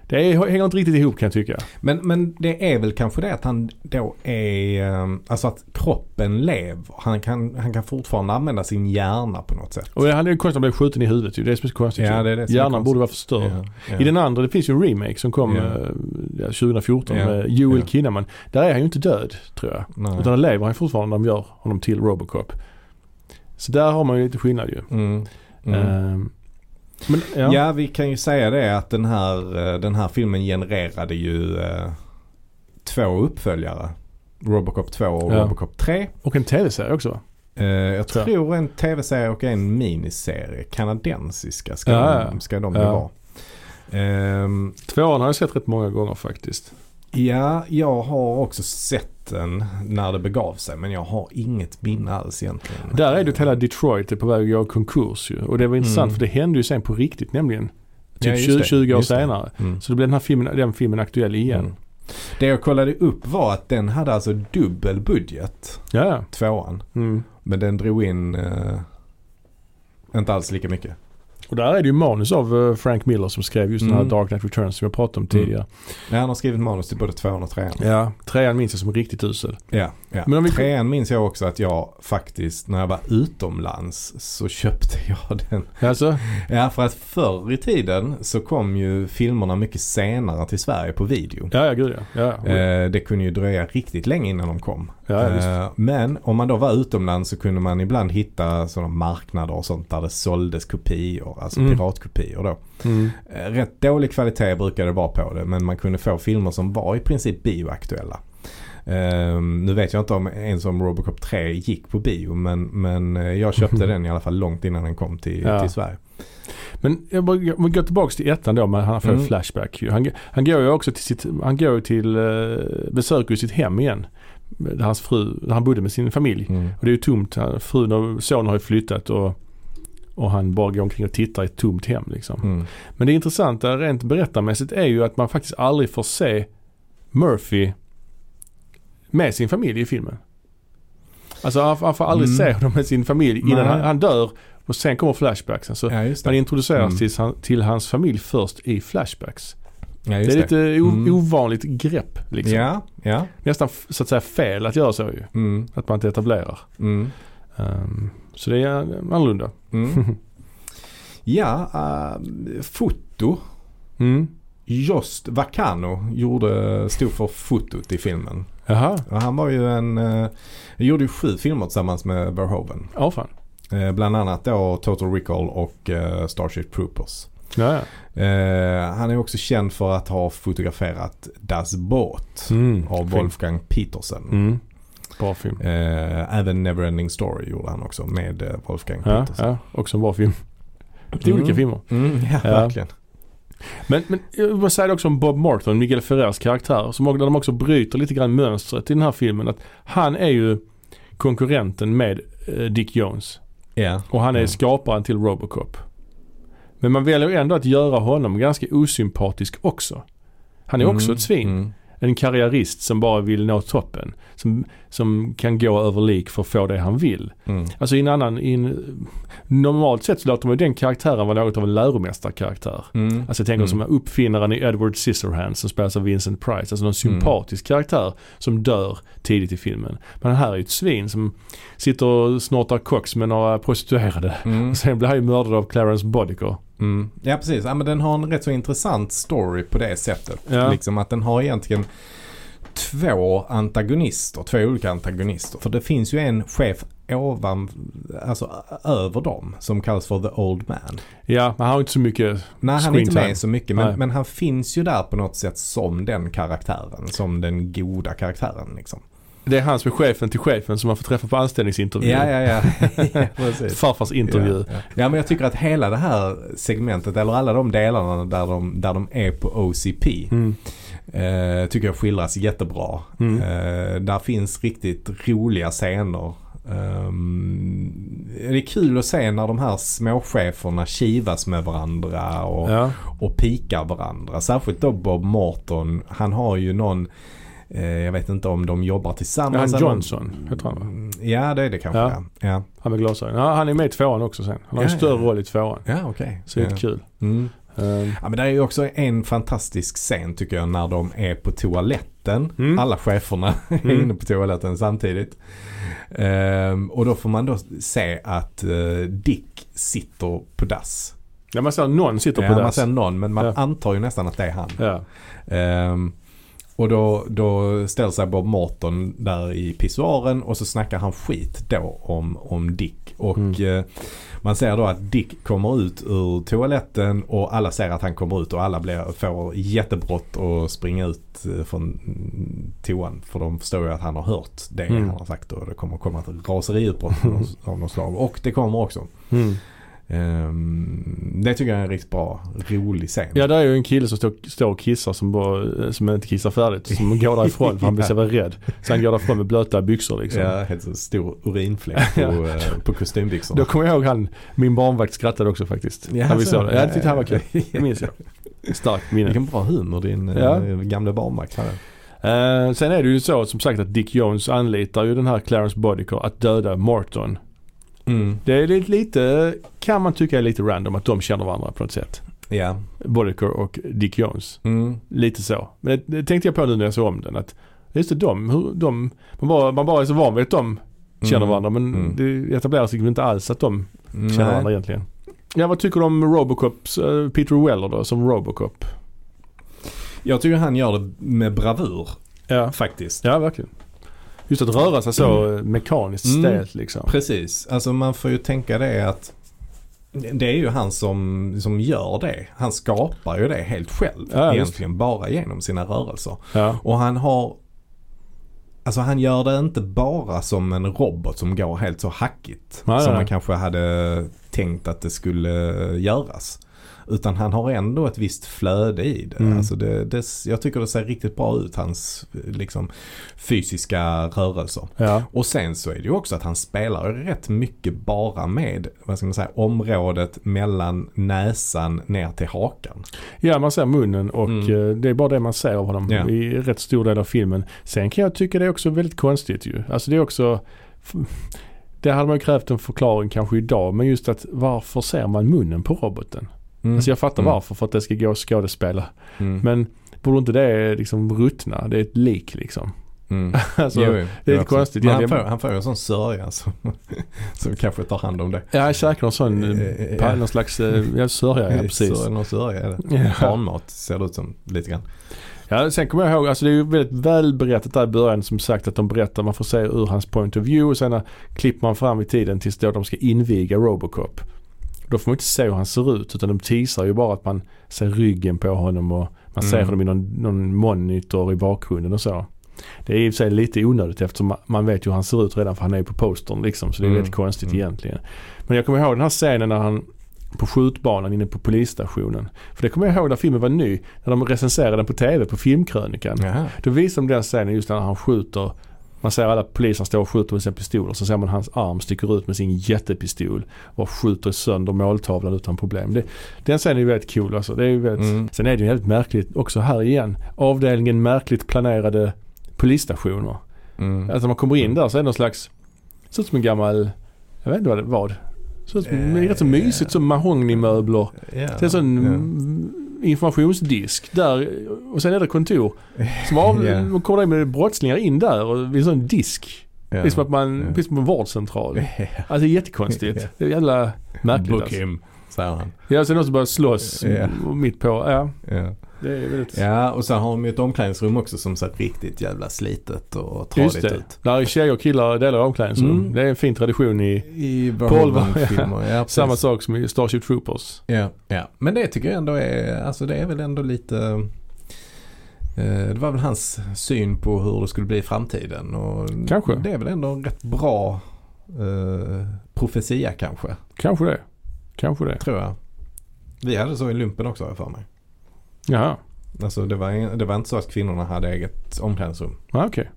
Det är, hänger inte riktigt ihop kan jag tycka. Men, men det är väl kanske det att han då är, eh, alltså att kroppen lever. Han kan, han kan fortfarande använda sin hjärna på något sätt. Och han är ju konstigt att han blev skjuten i huvudet ju. Det är som är konstigt Ja, det är det som är Hjärnan konstigt. borde vara förstörd. Ja, ja. I den andra, det finns ju en remake som kom Ja. eh, ja, 2014 Ja. med Joel Ja. Kinnaman. Där är han ju inte död tror jag. Nej. Utan lever han fortfarande när de gör honom till Robocop. Så där har man ju lite skillnad ju. Mm. Mm. Ehm, men ja. Ja. vi kan ju säga det att den här, eh, den här filmen genererade ju eh, två uppföljare. Robocop 2 och Ja. Robocop 3. Och en tv-serie också va? Eh, jag Tror tror en tv-serie och en miniserie. Kanadensiska ska, Ja, de, ja. ska de ju Ja. vara. Ehm, Tvåan har jag sett rätt många gånger faktiskt. Ja, jag har också sett den när det begav sig men jag har inget minne alls egentligen. Där är det hela Detroit är på väg att i konkurs ju. Och det var intressant Mm. för det hände ju sen på riktigt nämligen. Typ Ja, just 20, det, 20 år senare. Mm. Så då blev den här filmen, den filmen aktuell igen. Mm. Det jag kollade upp var att den hade alltså dubbel budget, Ja, ja. tvåan. Mm. Men den drog in eh, inte alls lika mycket. Och där är det ju manus av eh, Frank Miller som skrev just den här Mm. Dark Knight Returns som jag pratade om tidigare. Ja, han har skrivit manus till både tvåan och trean. Ja, trean minns jag som riktigt usel. Ja, ja. Men om vi- Trean minns jag också att jag faktiskt när jag var utomlands så köpte jag den. Alltså, Ja, för att förr i tiden så kom ju filmerna mycket senare till Sverige på video. ja, ja gud ja. ja. Eh, Det kunde ju dröja riktigt länge innan de kom. Ja. Eh, Men om man då var utomlands så kunde man ibland hitta sådana marknader och sånt där det såldes kopior, alltså Mm. piratkopior då. Mm. Eh, Rätt dålig kvalitet brukade det vara på det men man kunde få filmer som var i princip bioaktuella. Um, nu vet jag inte om ens om Robocop 3 gick på bio men, men jag köpte den i alla fall långt innan den kom till, Ja. till Sverige. Men jag bara- jag går tillbaka till ettan då, men han får Mm. flashback. Han, han går ju också till sitt, han går till, uh, besöker sitt hem igen. Där hans fru, där han bodde med sin familj. Mm. Och det är ju tomt. Han- Frun och sonen har ju flyttat och, och han bara går omkring och tittar i ett tomt hem liksom. Mm. Men det intressanta rent berättarmässigt är ju att man faktiskt aldrig får se Murphy med sin familj i filmen. Alltså han, han får aldrig Mm. se honom med sin familj innan han, han dör och sen kommer flashbacksen. Så Ja, det. introduceras Mm. till, han- till hans familj först i flashbacks. Ja, det är lite Mm. ovanligt grepp liksom. Ja, ja. Nästan så att säga fel att göra så ju. Mm. Att man inte etablerar. Ehm, så det är eh, annorlunda. Mm. Ja, uh, foto. Mm. Jost Vacano gjorde, stod för fotot i filmen. Jaha, Och han var ju en, uh, gjorde ju sju filmer tillsammans med Verhoeven. ja fan. Eh, bland annat då Total Recall och eh, Starship Troopers. Ja. Eh, han är också känd för att ha fotograferat Das Boot Mm. av. Wolfgang Petersen. Mm. Bra film. Eh, även Neverending Story gjorde han också med eh, Wolfgang Ja, Petersen. ja, också en bra film. Det är Mm. olika filmer. Mm, ja, verkligen. Men, men jag vill bara säga det också om Bob Morton, Miguel Ferrers karaktär. Som de också bryter lite grann mönstret i den här filmen. Att han är ju konkurrenten med eh, Dick Jones. Ja. Och han är Mm. skaparen till Robocop. Men man väljer ändå att göra honom ganska osympatisk också. Han är också Mm, ett svin. mm. En karriärist som bara vill nå toppen. Som, som kan gå över lik för att få det han vill. Mm. Alltså i en annan, i en, normalt sett så låter man ju den karaktären vara något av en läromästarkaraktär. Mm. Alltså jag tänker Mm. som uppfinnaren i Edward Scissorhands som spelas av Vincent Price. Alltså någon sympatisk karaktär som dör tidigt i filmen. Men den här är ju ett svin som sitter och snortar koks med några prostituerade. Mm. Och sen blir han ju mördad av Clarence Bodicker. Mm. Ja precis, ja, men den har en rätt så intressant story på det sättet. Ja. Liksom att den har egentligen två antagonister, två olika antagonister. För det finns ju en chef ovan, alltså över dem som kallas för The Old Man. Ja, men han har inte så mycket. Nej, han är inte time. med så mycket men, men han finns ju där på något sätt som den karaktären. Som den goda karaktären liksom. Det är han som är chefen till chefen som man får träffa på anställningsintervju. Ja, ja, ja. ja precis. Farfars intervju. Ja, ja. ja, men jag tycker att hela det här segmentet, eller alla de delarna där de, där de är på OCP, Mm. eh, tycker jag skildras jättebra. Mm. Eh, där finns riktigt roliga scener. Ehm, det är kul att se när de här småcheferna kivas med varandra och, Ja. och pikar varandra. Särskilt då Bob Morton. Han har ju någon, jag vet inte om de jobbar Ja, tillsammans. han eller- Johnson heter han va? Mm, Ja det är det kanske Ja. ja. Ja, Han med glasögon. Ja, han är med i tvåan också sen. Han har en Ja, större ja. roll i tvåan. ja okej. Så det är ja. kul. Mm. Um, Ja men det är ju också en fantastisk scen tycker jag när de är på toaletten. Mm. Alla cheferna är Mm. inne på toaletten samtidigt. Ehm, och då får man då se att eh, Dick sitter på dass. ja, man ser någon sitter Ja, på man dass. ser någon men man Ja. antar ju nästan att det är han. Ja. Ehm, och då, då ställer sig Bob Morton där i pissoaren och så snackar han skit då om, om Dick. Och Mm. eh, man ser då att Dick kommer ut ur toaletten och alla ser att han kommer ut och alla blir, får jättebrått och springa ut eh, från toan. För de förstår ju att han har hört det Mm. han har sagt och det kommer komma ett raseriutbrott av något slag. Och det kommer också. Mm. Ehm, det tycker jag är en riktigt bra, rolig scen. ja, det är ju en kille som står, står och kissar som, bara, som inte kissar färdigt. Som går därifrån för han blir så jävla rädd. Så han går därifrån med blöta byxor liksom. Ja, helt så stor urinfläck på, Ja. eh, på kostymbyxorna. Då kommer jag ihåg han, min barnvakt skrattade också faktiskt. Ja, när vi så. såg det. Ja, det tyckte han var kul. Ja. Det minns jag. Starkt minne. Vilken bra humor din Ja. eh, gamla barnvakt hade. Eh, sen är det ju så som sagt att Dick Jones anlitar ju den här Clarence Bodicker att döda Morton. Mm. Det är lite, kan man tycka är lite random att de känner varandra på något sätt. Ja. Bodicker och Dick Jones. Mm. Lite så. Men det, det tänkte jag på nu när jag såg om den. Att just det, de, hur, de man, bara, man bara är så van vid att de känner Mm. varandra. Men Mm. det etableras liksom inte alls att de känner Nej. varandra egentligen. Ja, vad tycker du om Robocops, eh, Peter Weller då som Robocop? Jag tycker han gör det med bravur Ja, faktiskt. ja verkligen. Just att röra sig så eh, mekaniskt Mm. stelt liksom. Precis. Alltså man får ju tänka det att det är ju han som, som gör det. Han skapar ju det helt själv. Ja, egentligen bara genom sina rörelser. Ja. Och han har Alltså han gör det inte bara som en robot som går helt så hackigt. Nej, som man kanske hade tänkt att det skulle göras. Utan han har ändå ett visst flöde i det. Mm. Alltså det, det jag tycker det ser riktigt bra ut hans liksom, fysiska rörelser. Ja. Och sen så är det ju också att han spelar rätt mycket bara med, vad ska man säga, området mellan näsan ner till hakan. ja, man ser munnen och Mm. eh, det är bara det man ser av honom Ja. i rätt stor del av filmen. Sen kan jag tycka det är också väldigt konstigt ju. Alltså det är också det hade man ju krävt en förklaring kanske idag men just att varför ser man munnen på roboten? Mm. Alltså jag fattar Mm. varför för att det ska gå att skådespela. Mm. Men borde inte det liksom ruttna? Det är ett lik liksom. Mm. Alltså, Jo, jo. det är lite konstigt Men han, får, han får en sån sörja som, som kanske tar hand om det. Ja, säkert någon sån, eh, ja. någon slags, ja sörja ja precis. Så, någon sörja är det. Ja. Barnmat ser det ut som lite grann. Ja, sen kommer jag ihåg, alltså det är ju väldigt väl berättat där i början som sagt att de berättar, man får se ur hans point of view och sen klipper man fram i tiden tills då de ska inviga Robocop. Då får man inte se hur han ser ut utan de teasar ju bara att man ser ryggen på honom och man ser Mm. honom i någon, någon monitor i bakgrunden och så. Det är i och för sig lite onödigt eftersom ma- man vet ju hur han ser ut redan för han är ju på postern liksom så det är Mm. väldigt konstigt Mm. egentligen. Men jag kommer ihåg den här scenen när han på skjutbanan inne på polisstationen. För det kommer jag ihåg när filmen var ny. När de recenserade den på tv på filmkrönikan. Jaha. Då visar de den scenen just när han skjuter. Man ser alla poliser stå och skjuter med sina pistoler. Så ser man hans arm sticker ut med sin jättepistol. Och skjuter sönder måltavlan utan problem. Det, den scenen är ju väldigt cool alltså. Det är väldigt, Mm. Sen är det ju väldigt märkligt också här igen. Avdelningen märkligt planerade polisstationer. Mm. Alltså när man kommer in där så är det någon slags, ser ut som en gammal, jag vet inte vad det vad. Som, det är rätt så mysigt som mahognymöbler. Ja. Det är sån mm, informationsdisk där och sen är det kontor. Som av, Ja. Man kommer in med brottslingar in där och är en sån disk. Ja. Är som att man, Ja. precis som en vårdcentral. Alltså det är jättekonstigt. Ja. Det är jävla märkligt Book alltså. him, säger han. Ja, sen någon som börjar slåss och mitt på. Ja, Ja. Det är väldigt... ja, och sen har de ju ett omklädningsrum också som ser riktigt jävla slitet och tradigt ut. Där är tjejer och killar delar omklädningsrum. Mm. Det är en fin tradition i I Volvo, ja. samma sak som i Starship Troopers. Ja, ja. Men det tycker jag ändå är, alltså det är väl ändå lite eh, det var väl hans syn på hur det skulle bli i framtiden. Och Kanske. Det är väl ändå en rätt bra eh, profetia kanske, Kanske det. Kanske det. tror jag. Vi hade så i lumpen också har jag för mig. Jaha, Alltså det var, det var inte så att kvinnorna hade eget omklädningsrum. ja, okej.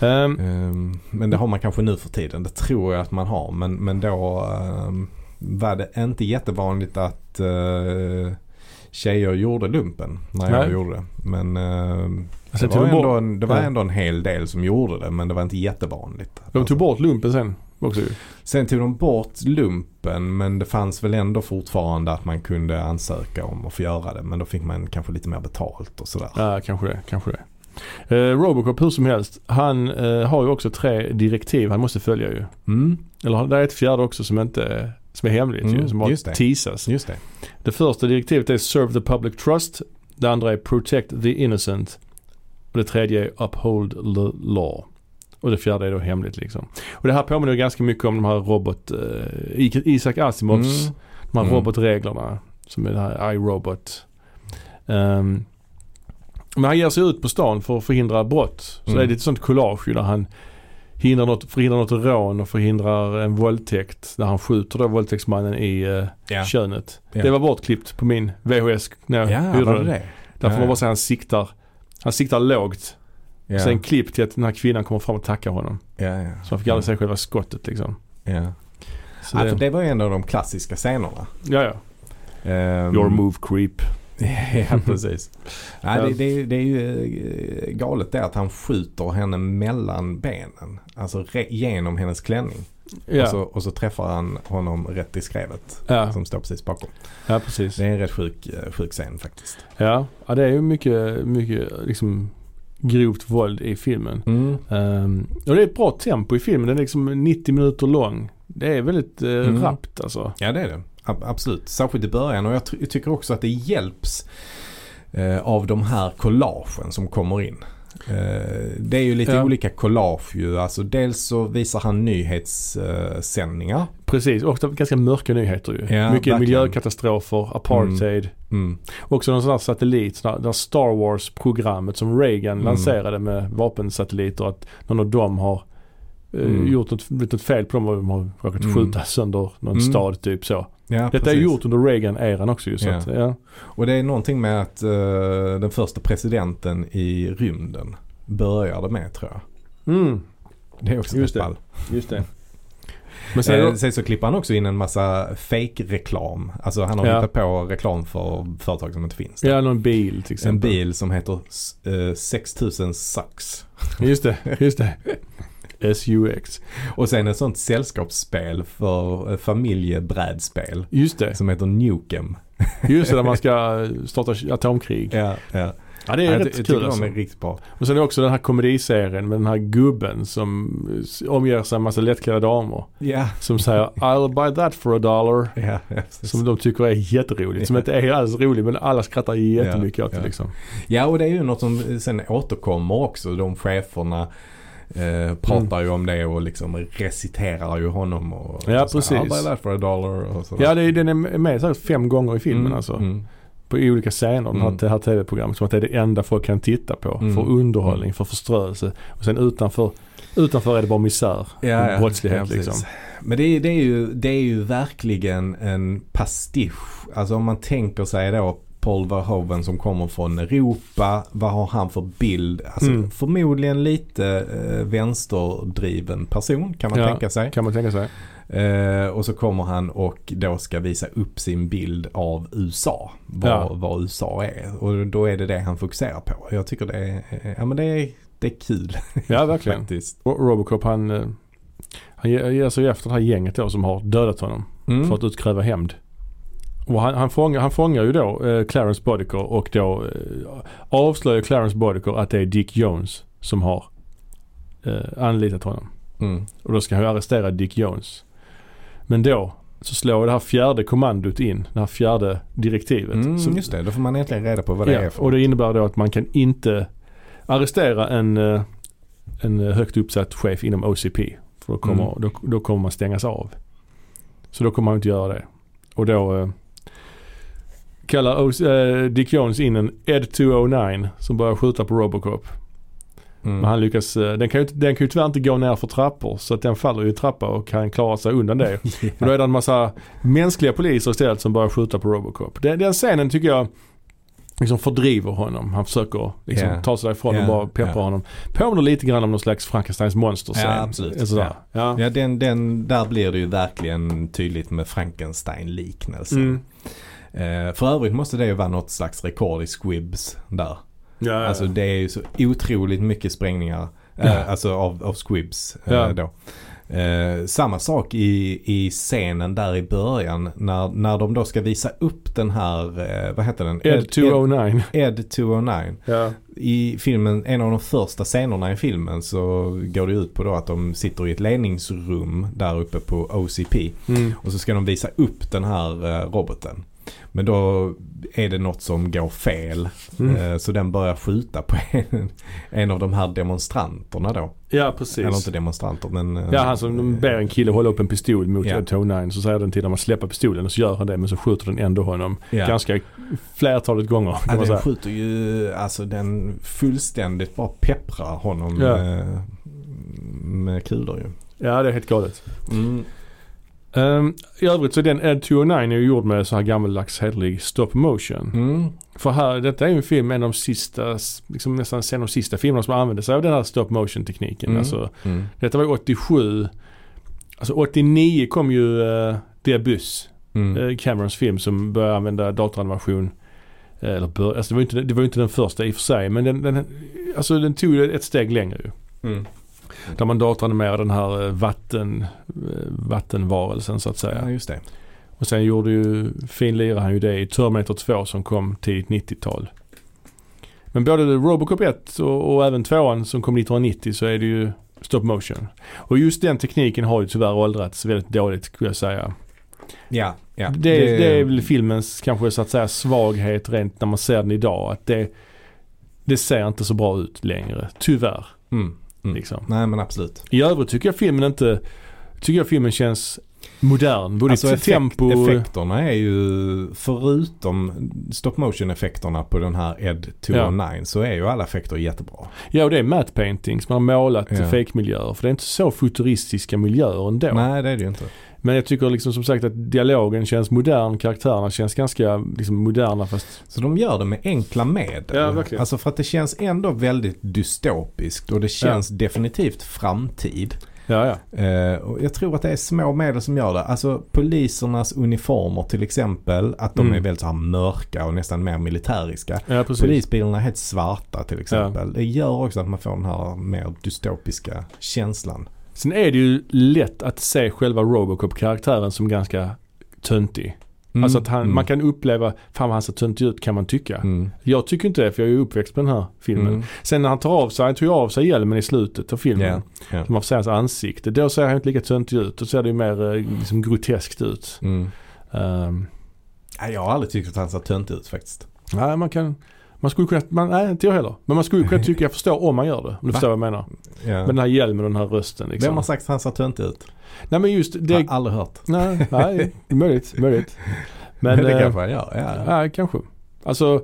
Ehm, Ehm, men det har man kanske nu för tiden. Det tror jag att man har. Men, men då ehm, var det inte jättevanligt att uh, tjejer gjorde lumpen när jag Nej. gjorde det. Men ehm, det, Sen tog var ändå en, det var ändå en hel del som gjorde det. Men det var inte jättevanligt. de Alltså, tog bort lumpen sen också. Sen tog de bort lumpen men det fanns väl ändå fortfarande att man kunde ansöka om att få göra det. Men då fick man kanske lite mer betalt och sådär. Ja, kanske det. Kanske det. Eh, Robocop hur som helst. Han eh, har ju också tre direktiv han måste följa ju. Mm, Eller det är ett fjärde också som inte som är hemligt Mm, ju. Som bara just det. teasas. just det. Det första direktivet är Serve the public trust. Det andra är Protect the innocent. Och det tredje är Uphold the law. Och det fjärde är då hemligt liksom. Och det här påminner ganska mycket om de här robot, eh, Isaac Asimovs, Mm. de här Mm. robotreglerna. Som är det här iRobot. Um, men han ger sig ut på stan för att förhindra brott. Så Mm. det är lite sånt collage där han hindrar något, förhindrar något rån och förhindrar en våldtäkt. Där han skjuter då våldtäktsmannen i eh, Ja. könet. Ja. Det var bortklippt på min VHS när jag Ja, hyrde var den. det? Där får Ja, man ja. bara säga han siktar, han siktar lågt. Ja. Sen klipp till att den här kvinnan kommer fram och tackar honom. Ja, ja. Så han fick aldrig se själva skottet liksom. Ja. Så Ja, det, det var ju en av de klassiska scenerna. ja, ja. Um, Your move creep. ja, precis. Nej, Ja. det, det, det är ju eh, galet det att han skjuter henne mellan benen. Alltså re, genom hennes klänning. Ja, Och, så, och så träffar han honom rätt i skrevet. ja, Som står precis bakom. ja precis. Det är en rätt sjuk, eh, sjuk scen faktiskt. Ja, ja det är ju mycket, mycket liksom grovt våld i filmen. Mm. Ehm, och det är ett bra tempo i filmen. Den är liksom 90 minuter lång. Det är väldigt uh, Mm. rappt alltså. Ja det är det. Ab- absolut. Särskilt i början och jag, jag tycker också att det hjälps eh, av de här collagen som kommer in. Eh, det är ju lite Ja. olika collage ju. Alltså dels så visar han nyhetssändningar. Sändningar. Precis, ofta ganska mörka nyheter ju. Ja, mycket verkligen. miljökatastrofer, apartheid. mm. Också någon sån här satellit, sån här- där Star Wars-programmet som Reagan Mm. lanserade med vapensatelliter. Att någon av dem har Mm. gjort något, blivit något fel på dem de har råkat Mm. skjuta sönder någon Mm. stad typ så. Ja, Detta är precis. gjort under Reagan-eran också ju. Så Ja. att, ja. Och det är någonting med att eh, den första presidenten i rymden började med tror jag. Mm, Det är också Just ett fall. just det. Men sen, Eh, sen så klipper han också in en massa fake-reklam. Alltså han har Ja. hittat på reklam för företag som inte finns. ja, någon bil till En exempel. bil som heter eh, 6000 Sucks. Just det, just det. SUX. Och sen ett sånt sällskapsspel för eh, familjebrädspel Just det. som heter Nukem. Just det, där man ska starta atomkrig. Ja, ja. Ja, det är jag, rätt jag kul alltså. är riktigt bra. Och sen är det också den här komediserien med den här gubben som omger sig en massa lättklädda damer. Ja, Som säger I'll buy that for a dollar. ja, ja, precis. Som de tycker är jätteroligt. Som inte är alls roligt men alla skrattar jättemycket åt det ja. liksom. Ja, och det är ju något som sen återkommer också. De cheferna eh, pratar ju om det och liksom reciterar ju honom. Och, Ja, och så, precis. I'll buy that for a dollar. Och. Ja, det är, den är med så här fem gånger i filmen Mm, alltså. Mm. På olika scener. Mm. Mm. Det här tv-programmet. Som att det är det enda folk kan titta på. Mm. För underhållning, för förströelse. Och sen utanför, utanför är det bara misär. Ja. Brottslighet Ja, liksom. Men det är, det, är ju, det är ju verkligen en pastisch. Alltså om man tänker sig då Paul Verhoeven som kommer från Europa. Vad har han för bild? Alltså Mm. förmodligen lite eh, vänsterdriven person kan man Ja. tänka sig. Kan man tänka sig. Eh, och så kommer han och då ska visa upp sin bild av USA. Vad, Ja. vad USA är. Och då är det det han fokuserar på. Jag tycker det är, eh, ja, men det är, det är kul Ja, verkligen. faktiskt. Och Robocop han, eh, han ger sig efter det här gänget då som har dödat honom. Mm. För att utkräva hämnd. Och han, han, fångar, han fångar ju då eh, Clarence Bodicker och då eh, avslöjar Clarence Bodicker att det är Dick Jones som har eh, anlitat honom. Mm. Och då ska han ju arrestera Dick Jones. Men då så slår det här fjärde kommandot in, det här fjärde direktivet. Mm, Så- just det, då får man äntligen reda på vad det ja, är för och det innebär då att man kan inte arrestera en, eh, en eh, högt uppsatt chef inom OCP. För då kommer, Mm. då, då kommer man stängas av. Så då kommer man inte göra det. Och då eh, kallar eh, Dick Jones in en Ed 209 som börjar skjuta på Robocop. Mm. Men han lyckas, eh, den kan, ju, den kan ju tyvärr inte gå ner för trappor så att den faller ju i trappa och kan klara sig undan det. Men då är det en massa mänskliga poliser istället som börjar skjuta på Robocop. Den, den scenen tycker jag liksom fördriver honom. Han försöker liksom Ja. ta sig därifrån Ja, och bara peppra ja. honom. Påminner lite grann om någon slags Frankensteins monster Ja, absolut. Sådär. Ja. Ja, den, den, där blir det ju verkligen tydligt med Frankenstein-liknelsen. Mm. Eh, för övrigt måste det ju vara något slags rekord i squibs där. Ja, ja. Alltså det är ju så otroligt mycket sprängningar. Eh, Ja. Alltså av, av squibs eh, Ja. då. Eh, samma sak i, i scenen där i början när, när de då ska visa upp den här, eh, vad heter den? Ed 209. Ed, Ed 209. Ja. I filmen, en av de första scenerna i filmen så går det ut på då att de sitter i ett ledningsrum där uppe på OCP. Mm. Och så ska de visa upp den här eh, roboten. Men då är det något som går fel. Mm. Eh, så den börjar skjuta på en, en av de här demonstranterna då. Ja precis. Eller inte demonstranter men... eh, Ja, han som ber en kille hålla upp en pistol mot Ja. 209 så säger den till honom att släppa pistolen och så gör han det men så skjuter den ändå honom. ja. Ganska flertalet gånger kan Ja, man den säga. skjuter ju, alltså den fullständigt bara pepprar honom Ja. med, med kulor ju. Ja det är helt galet. Mm. Um, I övrigt så är den Ed 209 är ju gjord med så här gammaldags hederlig stop motion. Mm. För här, detta är ju en film, en av de sista, liksom nästan sen de sista filmerna som använde sig av den här stop motion tekniken. Mm. Alltså, Mm. detta var ju 87. Alltså 89 kom ju uh, The Abyss, Mm. eh, Camerons film som började använda datoranimation. Eh, Eller bör, alltså det var ju inte, det var ju inte den första i och för sig men den, den, alltså den tog ett steg längre ju. Mm. Där man datoranimerade den här eh, vatten, eh, vattenvarelsen så att säga. Ja just det. Och sen gjorde ju, finlirade han ju det i Terminator 2 som kom tidigt 90-tal. Men både Robocop 1 och, och även 2 som kom 1990 så är det ju stop motion. Och just den tekniken har ju tyvärr åldrats väldigt dåligt skulle jag säga. Ja, ja. det, det, är väl filmens kanske så att säga svaghet rent när man ser den idag. Att det, det ser inte så bra ut längre. Tyvärr. Mm. Mm. Liksom. Nej men absolut. I övrigt tycker jag filmen inte, tycker jag filmen känns modern. Både Alltså effekt, tempo... effekterna är ju, förutom stop motion effekterna på den här Ed 209 så är ju alla effekter jättebra. Ja och det är matte paintings. Man har målat Ja. fake-miljöer. För det är inte så futuristiska miljöer ändå. Nej det är det ju inte. Men jag tycker liksom som sagt att dialogen känns modern. Karaktärerna känns ganska liksom moderna fast... Så de gör det med enkla medel. Ja, verkligen. Alltså för att det känns ändå väldigt dystopiskt och det känns definitivt framtid. Ja ja. Eh, och jag tror att det är små medel som gör det. Alltså polisernas uniformer till exempel. Att de Mm. är väldigt så här mörka och nästan mer militäriska. Ja. Polisbilarna är helt svarta till exempel. Det gör också att man får den här mer dystopiska känslan. Sen är det ju lätt att se själva Robocop-karaktären som ganska töntig. Mm, Alltså att han, mm, man kan uppleva, fan vad han ser töntig ut kan man tycka. Mm, Jag tycker inte det för jag är ju uppväxt med den här filmen. mm, Sen när han tar av sig, han tog av sig hjälmen i slutet av filmen. ja, Så man får se hans ansikte. Då ser han inte lika töntig ut. Då ser det ju mer eh, liksom groteskt ut. mm. Um, Jag har aldrig tyckt att han ser töntig ut faktiskt. nej man kan, man skulle kunna, man, nej inte jag heller. Men man skulle kunna tycka, jag förstår om man gör det. Om du Va? förstår vad jag menar. Ja. Med den här hjälmen och den här rösten liksom. Vem har sagt att han ser töntig ut? Nej men just Det det, har jag aldrig hört. nej, nej, möjligt, möjligt. Men, Men det eh, kanske han gör. Ja. Ja, kanske. Alltså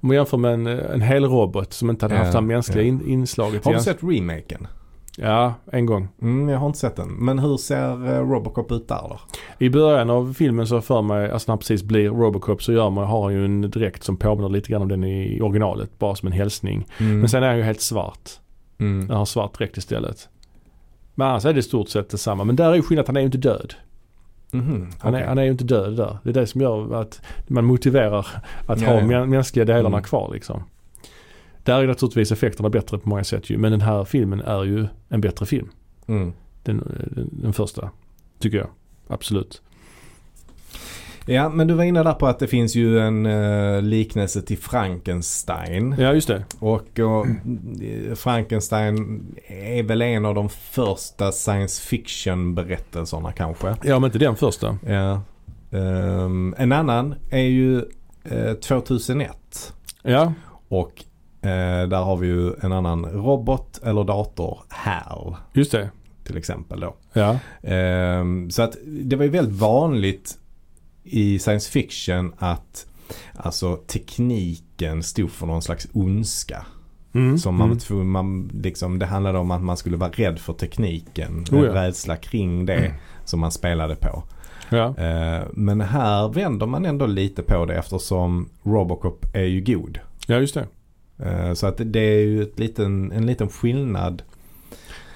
om man jämför med en, en hel robot som inte hade Ja, haft det här mänskliga ja. in, inslaget. Har du sett remaken? Ja, en gång. Mm, jag har inte sett den. Men hur ser eh, Robocop ut där då? I början av filmen så för mig, alltså när han precis blir Robocop så gör man, har han ju en dräkt som påminner lite grann om den i originalet. Bara som en hälsning. Mm. Men sen är han ju helt svart. mm. Han har svart dräkt istället. Men annars är det i stort sett detsamma. Men där är ju skillnaden att han är ju inte död. Mhm, Han, är, okej. han är ju inte död där. Det är det som gör att man motiverar att Ja, ha ja. mä- mänskliga delarna Mm. kvar liksom. Där är naturligtvis effekterna bättre på många sätt ju. Men den här filmen är ju en bättre film. Mm. Den, den, första. Tycker jag. Absolut. Ja, men du var inne där på att det finns ju en eh, liknelse till Frankenstein. Ja just det. Och, och eh, Frankenstein är väl en av de första science fiction berättelserna kanske. Ja men inte den första. Ja. Ehm, en annan är ju eh, 2001. Ja. Och eh, där har vi ju en annan robot eller dator, HAL Just det. till exempel då. Ja. Ehm, så att det var ju väldigt vanligt i science fiction att alltså tekniken stod för någon slags ondska. Mm. Som man, mm. man liksom, det handlade om att man skulle vara rädd för tekniken. Oh ja. rädsla kring det som man spelade på. Ja. Eh, men här vänder man ändå lite på det eftersom Robocop är ju god. ja just det. Eh, så att det är ju liten, en liten skillnad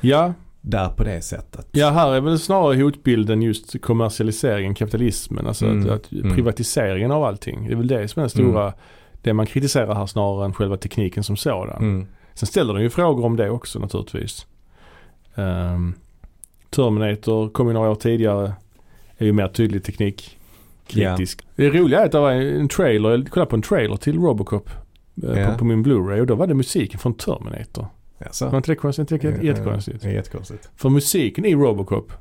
Ja. där på det sättet. Ja här är väl snarare hotbilden just kommersialiseringen, kapitalismen. Alltså Mm, att, att mm. privatiseringen av allting. Det är väl det som är den stora, det man kritiserar här snarare än själva tekniken som sådan. Mm. Sen ställer den ju frågor om det också naturligtvis. Um, Terminator kom ju några år tidigare. Är ju mer tydlig teknikkritisk. Det roliga är att det var en trailer, jag kollade på en trailer till Robocop Ja. på, på min Blu-ray och då var det musiken från Terminator. Jaså? Var inte det konstigt? Det jättekonstigt? Det är jättekonstigt. För musiken i Robocop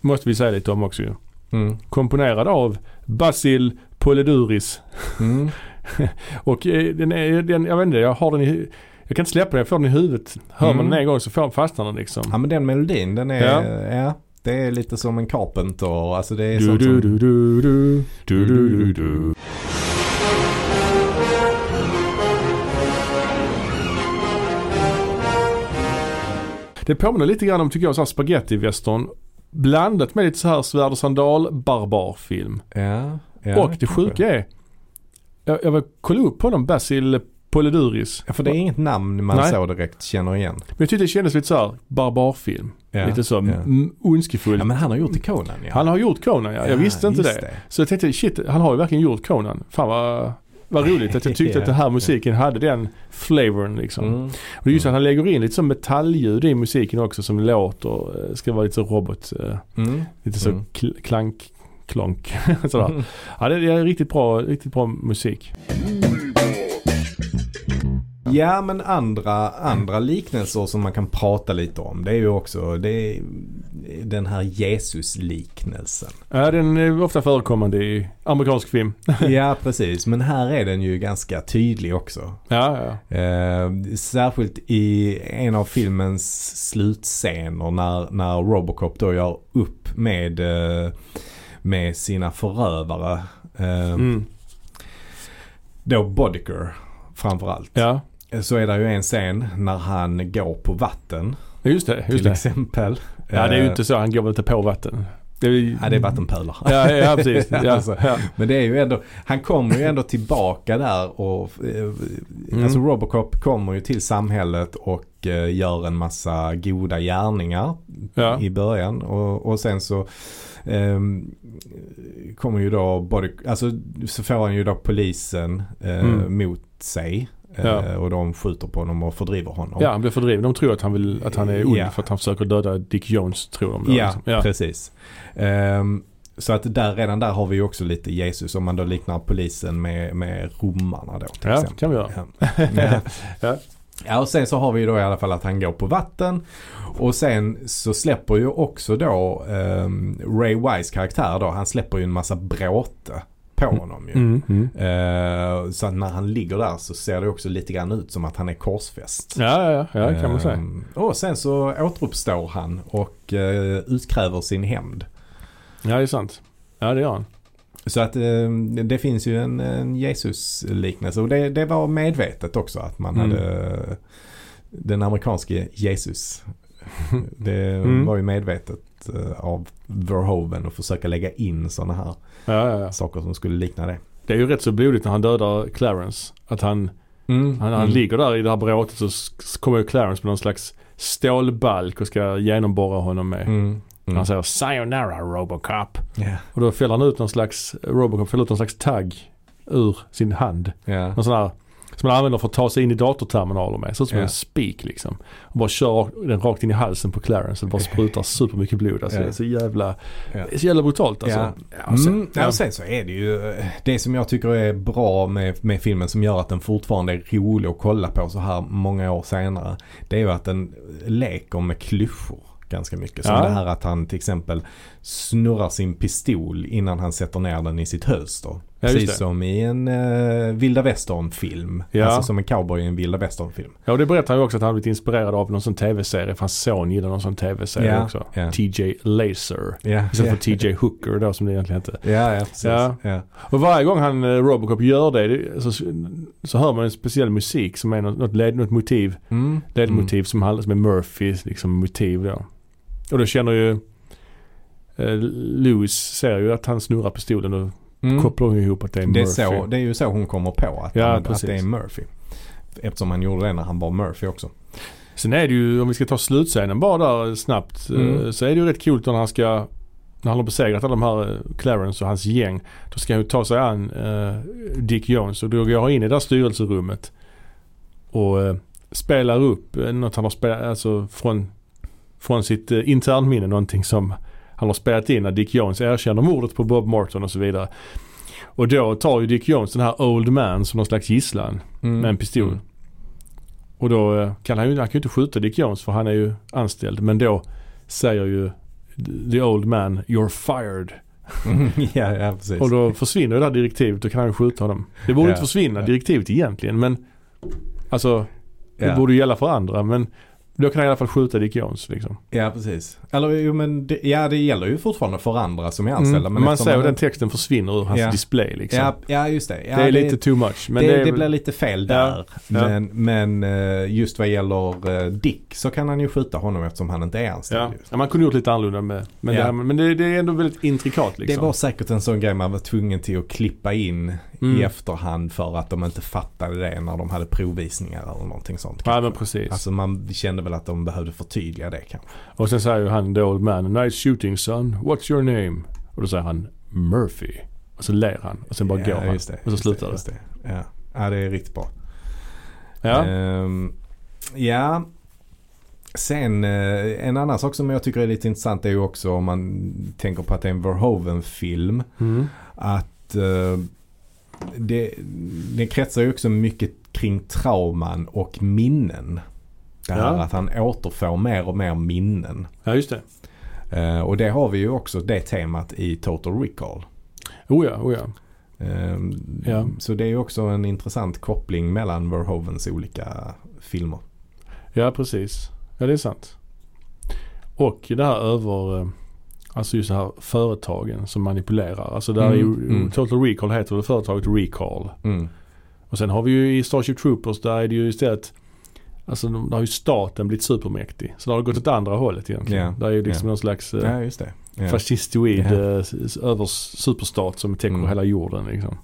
måste vi säga lite om också ju. Mm. Komponerad av Basil Poleduris. Mm. Och eh, den är, den, jag vet inte, jag har den i, jag kan inte släppa den, jag får den i huvudet. Hör man Mm. den en gång så får, fastnar den liksom. Ja men den melodin den är, Ja. ja. det är lite som en Carpenter. Alltså det är Du, sånt du, som... du, Det påminner lite grann om, tycker jag, så här spaghetti-western. Blandat med lite så här svärd och sandal barbarfilm. Ja, ja, och det sjuka är, jag, jag vill kolla upp honom, Basil Poleduris. Ja, för det är inget namn man Nej. så direkt känner igen. Men jag tyckte det kändes lite så här barbarfilm. Ja, lite så ja. ondskefull. Ja men han har gjort Conan ja. Han har gjort Conan ja. Jag visste inte just det. Så jag tänkte shit, han har ju verkligen gjort Conan. Fan vad, vad roligt att jag tyckte att den här musiken hade den flavorn liksom. Mm. Och det är just att han lägger in lite så metallljud i musiken också som låter, eh, ska vara lite så robot, eh, Mm. lite så Mm. kl- klank, klonk. Sådär. Mm. Ja det det är riktigt bra, riktigt bra musik. Ja men andra, andra liknelser som man kan prata lite om det är ju också det är den här Jesus-liknelsen. Ja, den är ofta förekommande i amerikansk film. ja, precis. Men här är den ju ganska tydlig också. Ja, ja. Eh, särskilt i en av filmens slutscener när, när Robocop då gör upp med, eh, med sina förövare. Eh, Mm. Då Bodiker framförallt. Ja, Så är det ju en scen när han går på vatten just det. Just till det. exempel. Ja, det är ju Eh, inte så. Han går väl inte på vatten. Det är, Ja, det är vattenpölar. Ja, ja precis. Ja, Alltså, ja. Men det är ju ändå, han kommer ju ändå tillbaka där och eh, Mm. alltså Robocop kommer ju till samhället och eh, gör en massa goda gärningar Ja. i början och, och sen så ehm, kommer ju då body, alltså så får han ju då polisen eh, Mm. mot sig Ja. och de skjuter på honom och fördriver honom. ja, han blir fördriven. De tror att han, vill, att han är ond Ja. för att han försöker döda Dick Jones, tror de. Då, Ja, liksom. ja. precis. Ehm, så att där, redan där har vi ju också lite Jesus om man då liknar polisen med, med romarna då till Ja, exempel. kan vi göra. Ja. Ja. Och sen så har vi ju då i alla fall att han går på vatten. Och sen så släpper ju också då ehm, Ray Wise karaktär då, han släpper ju en massa bråte på honom ju. Mm, mm. Eh, så när han ligger där så ser det också lite grann ut som att han är korsfäst. Ja, ja, ja, kan man säga. Ehm, och sen så återuppstår han och eh, utkräver sin hämnd. Ja, det är sant. Ja, det gör han. Så att eh, det finns ju en, en Jesus-liknelse och det, det var medvetet också att man Mm. hade eh, den amerikanske Jesus. Det Mm. var ju medvetet av Verhoeven att försöka lägga in sådana här Ja, ja, ja. saker som skulle likna det. Det är ju rätt så blodigt när han dödar Clarence. Att han, Mm. han, han Mm. ligger där i det här bråtet så kommer ju Clarence med någon slags stålbalk och ska genomborra honom med. Mm. Mm. Han säger Sayonara Robocop. Ja. Och då fäller han ut någon slags, Robocop fäller ut någon slags tagg ur sin hand. Ja. Någon sån här som man använder för att ta sig in i datorterminaler med. Så ut som Ja. en spik liksom. Och bara kör den rakt in i halsen på Clarence och bara sprutar supermycket blod. Alltså Ja. det är så jävla, är så jävla brutalt alltså. Ja. Ja, sen- Mm, ja. sen så är det ju det som jag tycker är bra med, med filmen som gör att den fortfarande är rolig att kolla på så här många år senare. Det är ju att den leker med klyschor ganska mycket. Som Ja. det här att han till exempel snurrar sin pistol innan han sätter ner den i sitt hölster. Ja, Precis som i en uh, vilda västern-film. Ja. Alltså som en cowboy i en vilda västern-film. Ja och det berättar han ju också att han blivit inspirerad av någon sån tv-serie. För hans son gillar någon sån tv-serie Ja, också. TJ Laser. Istället för TJ Hooker då som det egentligen hette. Ja, ja, precis. Och varje gång han, eh, Robocop gör det, så, så hör man en speciell musik som är något, något, led, något motiv. Mm. Ledmotiv som, handlar, som är Murphys liksom motiv då. Och då känner ju eh, Lewis ser ju att han snurrar pistolen och Mm. kopplar ihop att det är Det är, Murphy. så, det är ju så hon kommer på att, Ja, han, att det är Murphy. Eftersom han gjorde det när han var Murphy också. Sen är det ju, om vi ska ta slutscenen bara där snabbt. eh, Mm. Så är det ju rätt coolt när han ska, när han har besegrat alla de här eh, Clarence och hans gäng. Då ska han ju ta sig an eh, Dick Jones och då går han in i det där styrelserummet. Och eh, spelar upp något han har spelat, alltså från, från sitt eh, internminne. Någonting som han har spelat in när Dick Jones erkänner mordet på Bob Morton och så vidare. Och då tar ju Dick Jones den här Old Man som någon slags gisslan Mm. med en pistol. Mm. Och då eh, kan han ju, han kan ju inte skjuta Dick Jones för han är ju anställd. Men då säger ju the old man you're fired. ja, ja, precis. Och då försvinner det här direktivet. Då kan han ju skjuta honom. Det borde Ja, inte försvinna ja. direktivet egentligen men alltså det borde ju gälla för andra men då kan han i alla fall skjuta Dick Jones liksom. ja, precis. Eller jo, men det, ja, det gäller ju fortfarande för andra som är anställda. Mm. Men Man ser hur den texten försvinner ur hans Ja. display liksom. ja, ja, just det. Ja, det är lite too much. Men det, det, det, blir lite fel där. Men, men eh, just vad gäller eh, Dick så kan han ju skjuta honom eftersom han inte är anställd. Ja. man kunde gjort lite annorlunda med. Men, det, men det, det är ändå väldigt intrikat liksom. Det var säkert en sån grej man var tvungen till att klippa in Mm. i efterhand för att de inte fattade det när de hade provvisningar eller någonting sånt. Ja men precis. Alltså man kände väl att de behövde förtydliga det kanske. Och sen säger han the old man, nice shooting son, what's your name? Och då säger han Murphy. Och så ler han och sen bara går han. det, och så slutar det. Just det. Ja. ja, det är riktigt bra. Ja. Ehm, ja. Sen eh, en annan sak som jag tycker är lite intressant är ju också om man tänker på att det är en Verhoeven-film. Mm. Att eh, det, det kretsar ju också mycket kring trauman och minnen. Det här Ja. att han återfår mer och mer minnen. ja, just det. Eh, och det har vi ju också det temat i Total Recall. Oh ja, oh ja. Ehm, Ja. Så det är ju också en intressant koppling mellan Verhovens olika filmer. Ja, precis. Ja, det är sant. Och det här över, eh, alltså just det här företagen som manipulerar. Alltså där Mm, mm. Total Recall heter det företaget Recall. Mm. Och sen har vi ju i Starship Troopers där är det ju istället Alltså där har ju staten blivit supermäktig. Så det har gått åt andra hållet egentligen. Ja, Där är ju liksom ja. någon slags eh, Ja, just det. Ja. fascistoid s- över superstat som täcker Mm. hela jorden liksom.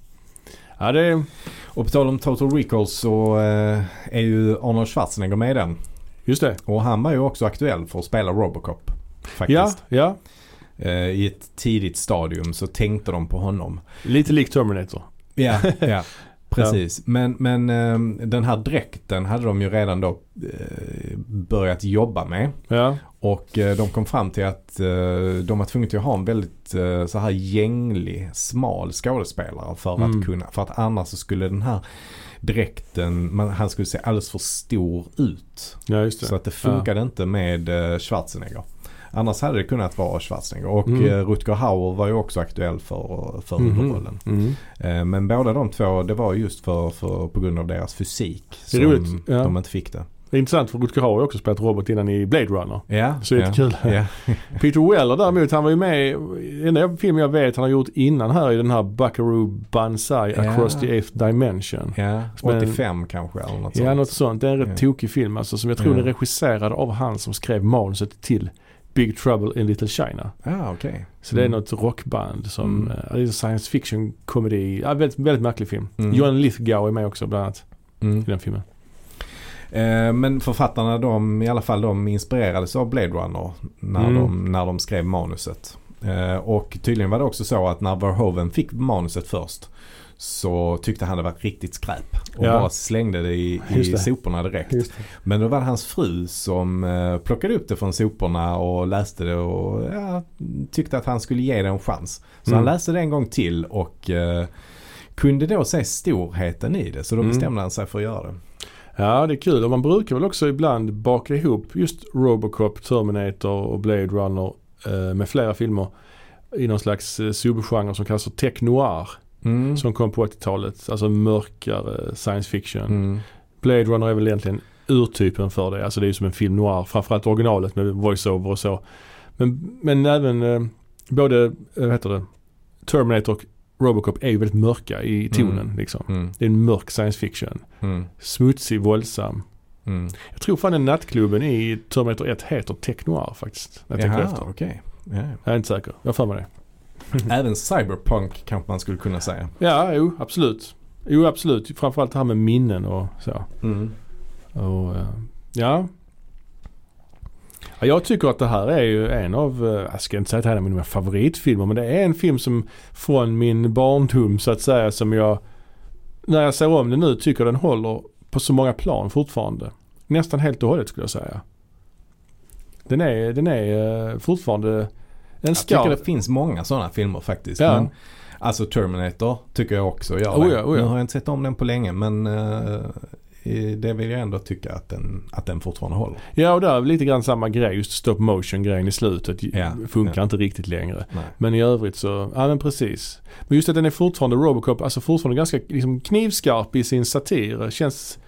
Ja det är, Och på tal om Total Recall så eh, är ju Arnold Schwarzenegger med i den. just det. Och han var ju också aktuell för att spela Robocop. Faktiskt. Ja, ja. Eh, I ett tidigt stadium så tänkte de på honom. Lite lik Terminator. Ja, ja. Precis. Men, men eh, den här dräkten hade de ju redan då eh, börjat jobba med. Ja, Och de kom fram till att de var tvungna att ha en väldigt så här gänglig, smal skådespelare för Mm. att kunna. För att annars så skulle den här dräkten, man, han skulle se alldeles för stor ut. ja. Så att det funkade inte med Schwarzenegger. Annars hade det kunnat vara Schwarzenegger. Och Mm. eh, Rutger Hauer var ju också aktuell för, för Mhm. huvudrollen. Mm. Eh, men båda de två, det var just för, för, på grund av deras fysik Det är som roligt, ja. de inte fick det. Det är intressant för Rutger Hauer har också spelat robot innan i Blade Runner. Ja, Så det är ja, kul. Ja, Peter Weller däremot, han var ju med i enda film jag vet han har gjort innan här i den här Buckaroo Banzai Ja. Across the Eighth Dimension. ja, Men- 85 kanske eller något Ja, sånt. något sånt. Det är en rätt Ja. tokig film alltså som jag tror Ja. är regisserad av han som skrev manuset till Big Trouble in Little China. Ja, okej. Så det är Mm. något rockband som, Mm. eh, det är en science fiction komedi. Ja, väldigt, väldigt märklig film. Mm. John Lithgow är med också bland annat Mm. i den filmen. Eh, men författarna de, i alla fall de inspirerades av Blade Runner när, Mm. de, när de skrev manuset. Eh, och tydligen var det också så att när Verhoeven fick manuset först så tyckte han det var riktigt skräp. Och Ja. bara slängde det i, Just i det. soporna direkt. Men då var det hans fru som eh, plockade upp det från soporna och läste det och ja, tyckte att han skulle ge det en chans. Så Mm. han läste det en gång till och eh, kunde då se storheten i det. Så då Mm. bestämde han sig för att göra det. Ja, det är kul. Och man brukar väl också ibland baka ihop just Robocop, Terminator och Blade Runner med flera filmer i någon slags eh, subgenre som kallas för tech noir. Mm. Som kom på 80-talet. Alltså mörkare science fiction. Mm. Blade Runner är väl egentligen urtypen för det. Alltså det är ju som en film noir. Framförallt originalet med voiceover och så. Men, men även eh, både, eh, vad heter det, Terminator och Robocop är ju väldigt mörka i tonen Mm. liksom. Mm. Det är en mörk science fiction. Mm. Smutsig, våldsam. Mm. Jag tror fan den nattklubben i Terminator 1 heter Tech Noir faktiskt. När jag tänker Jaha, efter. okej. Ja. Jag är inte säker. Jag har mig det. Även cyberpunk kanske man skulle kunna säga. Ja, jo absolut. Jo absolut. Framförallt det här med minnen och så. Mm. Och, eh, ja. ja. Jag tycker att det här är ju en av, eh, jag ska inte säga att det här är mina favoritfilmer men det är en film som från min barndom så att säga som jag när jag ser om den nu tycker den håller på så många plan fortfarande. Nästan helt och hållet skulle jag säga. Den är, den är eh, fortfarande en Jag tycker skarp. det finns många sådana filmer faktiskt. Ja. Men, alltså Terminator tycker jag också gör Oh ja, oh ja. Nu har jag inte sett om den på länge men i- det vill jag ändå tycka att den, att den fortfarande håller. Ja och där är lite grann samma grej. Just stop motion grejen i slutet Ja, funkar ja. inte riktigt längre. Nej. Men i övrigt så, ja men precis. Men just att den är fortfarande Robocop, alltså fortfarande ganska liksom, knivskarp i sin satir. Känns,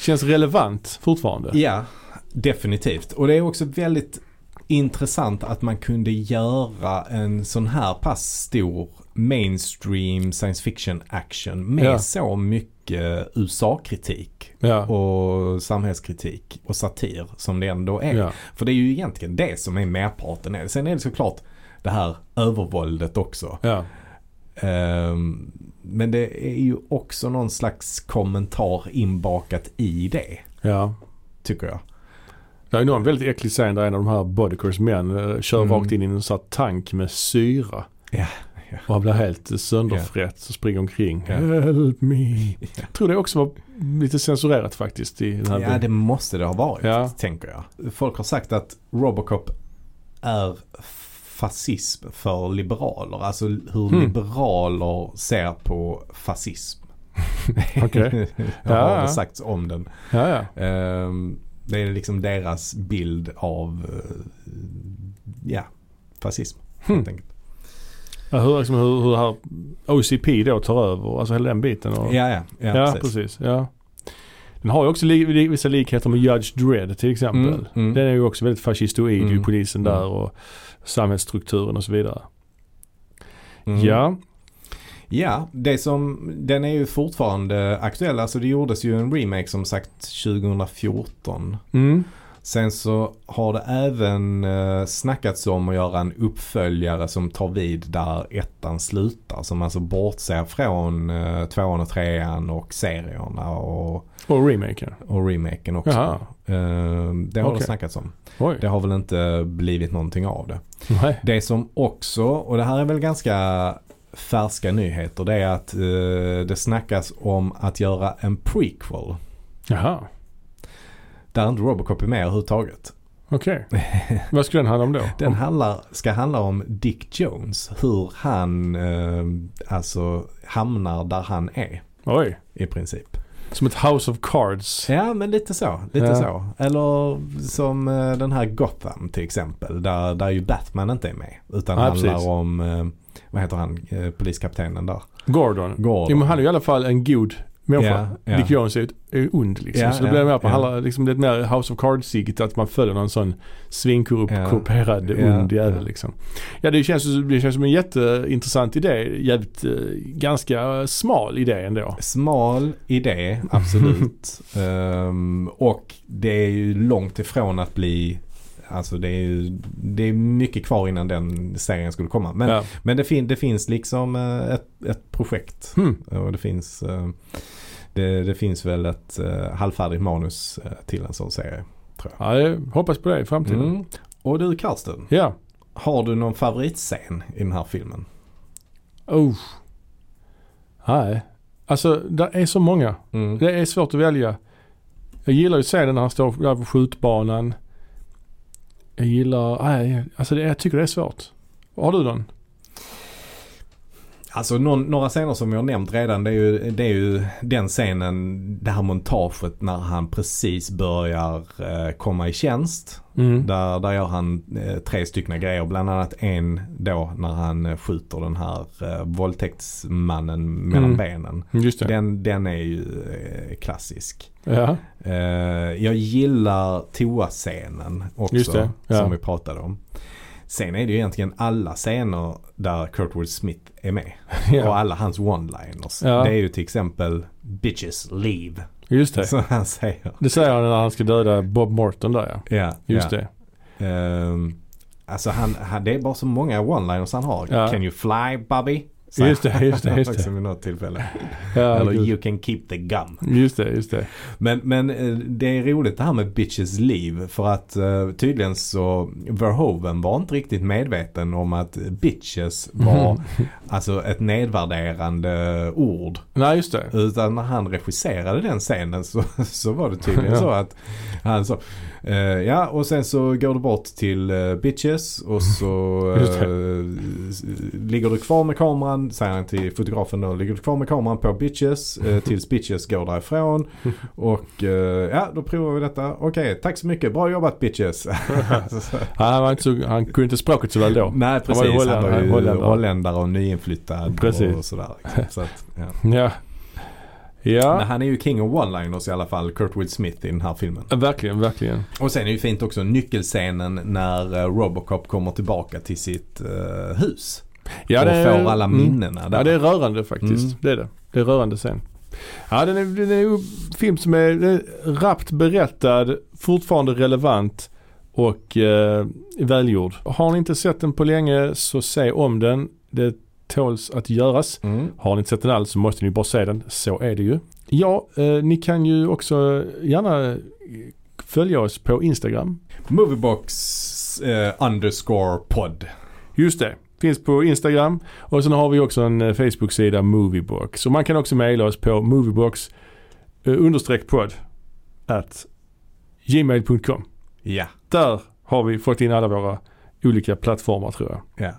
känns relevant fortfarande. Ja, definitivt. Och det är också väldigt intressant att man kunde göra en sån här pass stor mainstream science fiction action med Ja. så mycket USA-kritik Ja. och samhällskritik och satir som det ändå är. ja. För det är ju egentligen det som är merparten. Sen är det såklart det här övervåldet också. ja. Ehm, men det är ju också någon slags kommentar inbakat i det, ja. tycker jag. Det är någon väldigt äcklig scen där en av de här bodycurs män eh, kör Mm. rakt in i en sån här tank med syra. Ja, ja. Och han blir helt sönderfrätt och springer omkring. Ja. Help me. Jag tror det också var lite censurerat faktiskt i den här Ja, bilden. det måste det ha varit, Ja. tänker jag. Folk har sagt att Robocop är fascism för liberaler. Alltså hur Hmm. liberaler ser på fascism. Okej. har Ja. det sagts om den. Ja, ja. Ehm, det är liksom deras bild av, eh, ja, fascism. Hmm. Helt enkelt. Ja, hur, liksom, hur, hur här OCP då tar över, alltså hela den biten. Och, Ja, ja, ja, ja, precis. precis. Ja. Den har ju också li, li, vissa likheter med Judge Dredd till exempel. Mm, mm. Den är ju också väldigt fascistoid Mm, ju polisen mm. där och samhällsstrukturen och så vidare. Mm. Ja, Ja, det som, den är ju fortfarande aktuell. Alltså det gjordes ju en remake som sagt 2014. mm. Sen så har det även eh, snackats om att göra en uppföljare som tar vid där ettan slutar. Som alltså bortser från eh, tvåan och trean och serierna och, och remaken. och remaken också. Jaha. Eh, det har Okej. det snackats om. Oj. Det har väl inte blivit någonting av det. Nej. Det som också, och det här är väl ganska färska nyheter, det är att eh, det snackas om att göra en prequel. Jaha. Där inte Robocop är med överhuvudtaget. Okej. Vad skulle den handla om då? Den handlar, ska handla om Dick Jones. Hur han eh, alltså hamnar där han är Oj. i princip. Som ett House of Cards. Ja men lite så. Lite Ja. så. Eller som eh, den här Gotham till exempel. Där, där ju Batman inte är med. Utan Ja, handlar precis. om, eh, vad heter han, eh, poliskaptenen där. Gordon. Gordon. Jo men han är i alla fall en god människa. Ja, ja. Dick Jones är, är ond liksom. Ja, så det blir mer man ja. handlar, liksom, det är ett mer House of Cards-sikt att man följer någon sån svinkorrumperad Ja, ond jävel liksom. Ja det känns, det känns som en jätteintressant idé. Jävligt, eh, ganska smal idé ändå. Smal idé, absolut. Ehm, och det är ju långt ifrån att bli Alltså det är ju det är mycket kvar innan den serien skulle komma. Men, ja. men det, fin, det finns liksom eh, ett, ett projekt. Hmm. Och det finns, eh, det, det finns väl ett eh, halvfärdigt manus till en sån serie. ja, jag hoppas på det i framtiden. Mm. Och du Karsten, Ja. har du någon favoritscen i den här filmen? Oh. Nej. Alltså det är så många. Mm. Det är svårt att välja. Jag gillar ju scenen när han står där på skjutbanan. Jag gillar, nej, alltså det, jag tycker det är svårt. Har du någon? Alltså någon, några scener som jag har nämnt redan det är, ju, det är ju den scenen, det här montaget när han precis börjar eh, komma i tjänst. Mm. Där, där gör han eh, tre stycken grejer. Bland annat en då när han eh, skjuter den här eh, våldtäktsmannen mellan Mm. benen. Den, den är ju eh, klassisk. Ja. Eh, jag gillar toascenen också. Ja. Som vi pratade om. Sen är det ju egentligen alla scener där Kurtwood Smith är med. Och ja. alla hans one-liners. Ja. Det är ju till exempel Bitches leave. Just det. Som han säger. Det säger han när han ska döda Bob Morton där ja. Ja, Just ja. det. Ehm, alltså han, han, det är bara så många one-liners han har. Can you fly Bobby? Just det, just det, just det. också vid något tillfälle. Ja, Eller you can keep the gum. Just det, just det. Men, men eh, det är roligt det här med bitches liv. För att eh, tydligen så Verhoeven var inte riktigt medveten om att bitches var Mhm. alltså ett nedvärderande ord. Nej, just det. Utan när han regisserade den scenen så, så var det tydligen Ja. så att han sa eh, ja och sen så går du bort till eh, bitches och så s- ligger du kvar med kameran, säger han till fotografen då, ligger du kvar med kameran på bitches tills bitches går därifrån. Och ja då provar vi detta. Okej, tack så mycket, bra jobbat bitches. Han, var inte så, han kunde inte språket så väl då. Nej precis, ju han var ju holländare och nyinflyttad Precis. och sådär. liksom. Så att, ja. Ja. Men Ja, han är ju king of one-liners i alla fall, Kurtwood Smith i den här filmen. verkligen, verkligen. Och sen är det ju fint också nyckelscenen när eh, Robocop kommer tillbaka till sitt eh, hus. Ja, och det får alla mm. minnena där. Ja, det är rörande faktiskt. Mm. Det är det. Det är rörande sen. Ja, den är, den är ju en film som är, är rappt berättad, fortfarande relevant och eh, välgjord. Har ni inte sett den på länge så se om den. Det tåls att göras. Mm. Har ni inte sett den alls så måste ni bara se den. Så är det ju. Ja, eh, ni kan ju också gärna följa oss på Instagram. Moviebox eh, underscore pod. Just det. Finns på Instagram och sen har vi också en eh, Facebook-sida Moviebox. Så man kan också mejla oss på moviebox eh, understreck podd at gmail.com. Ja. Där har vi fått in alla våra olika plattformar tror jag. ja.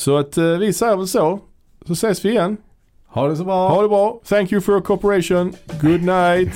Så att eh, vi säger väl så. Så ses vi igen. Ha det så bra. Ha det bra. Thank you for your cooperation. Good night.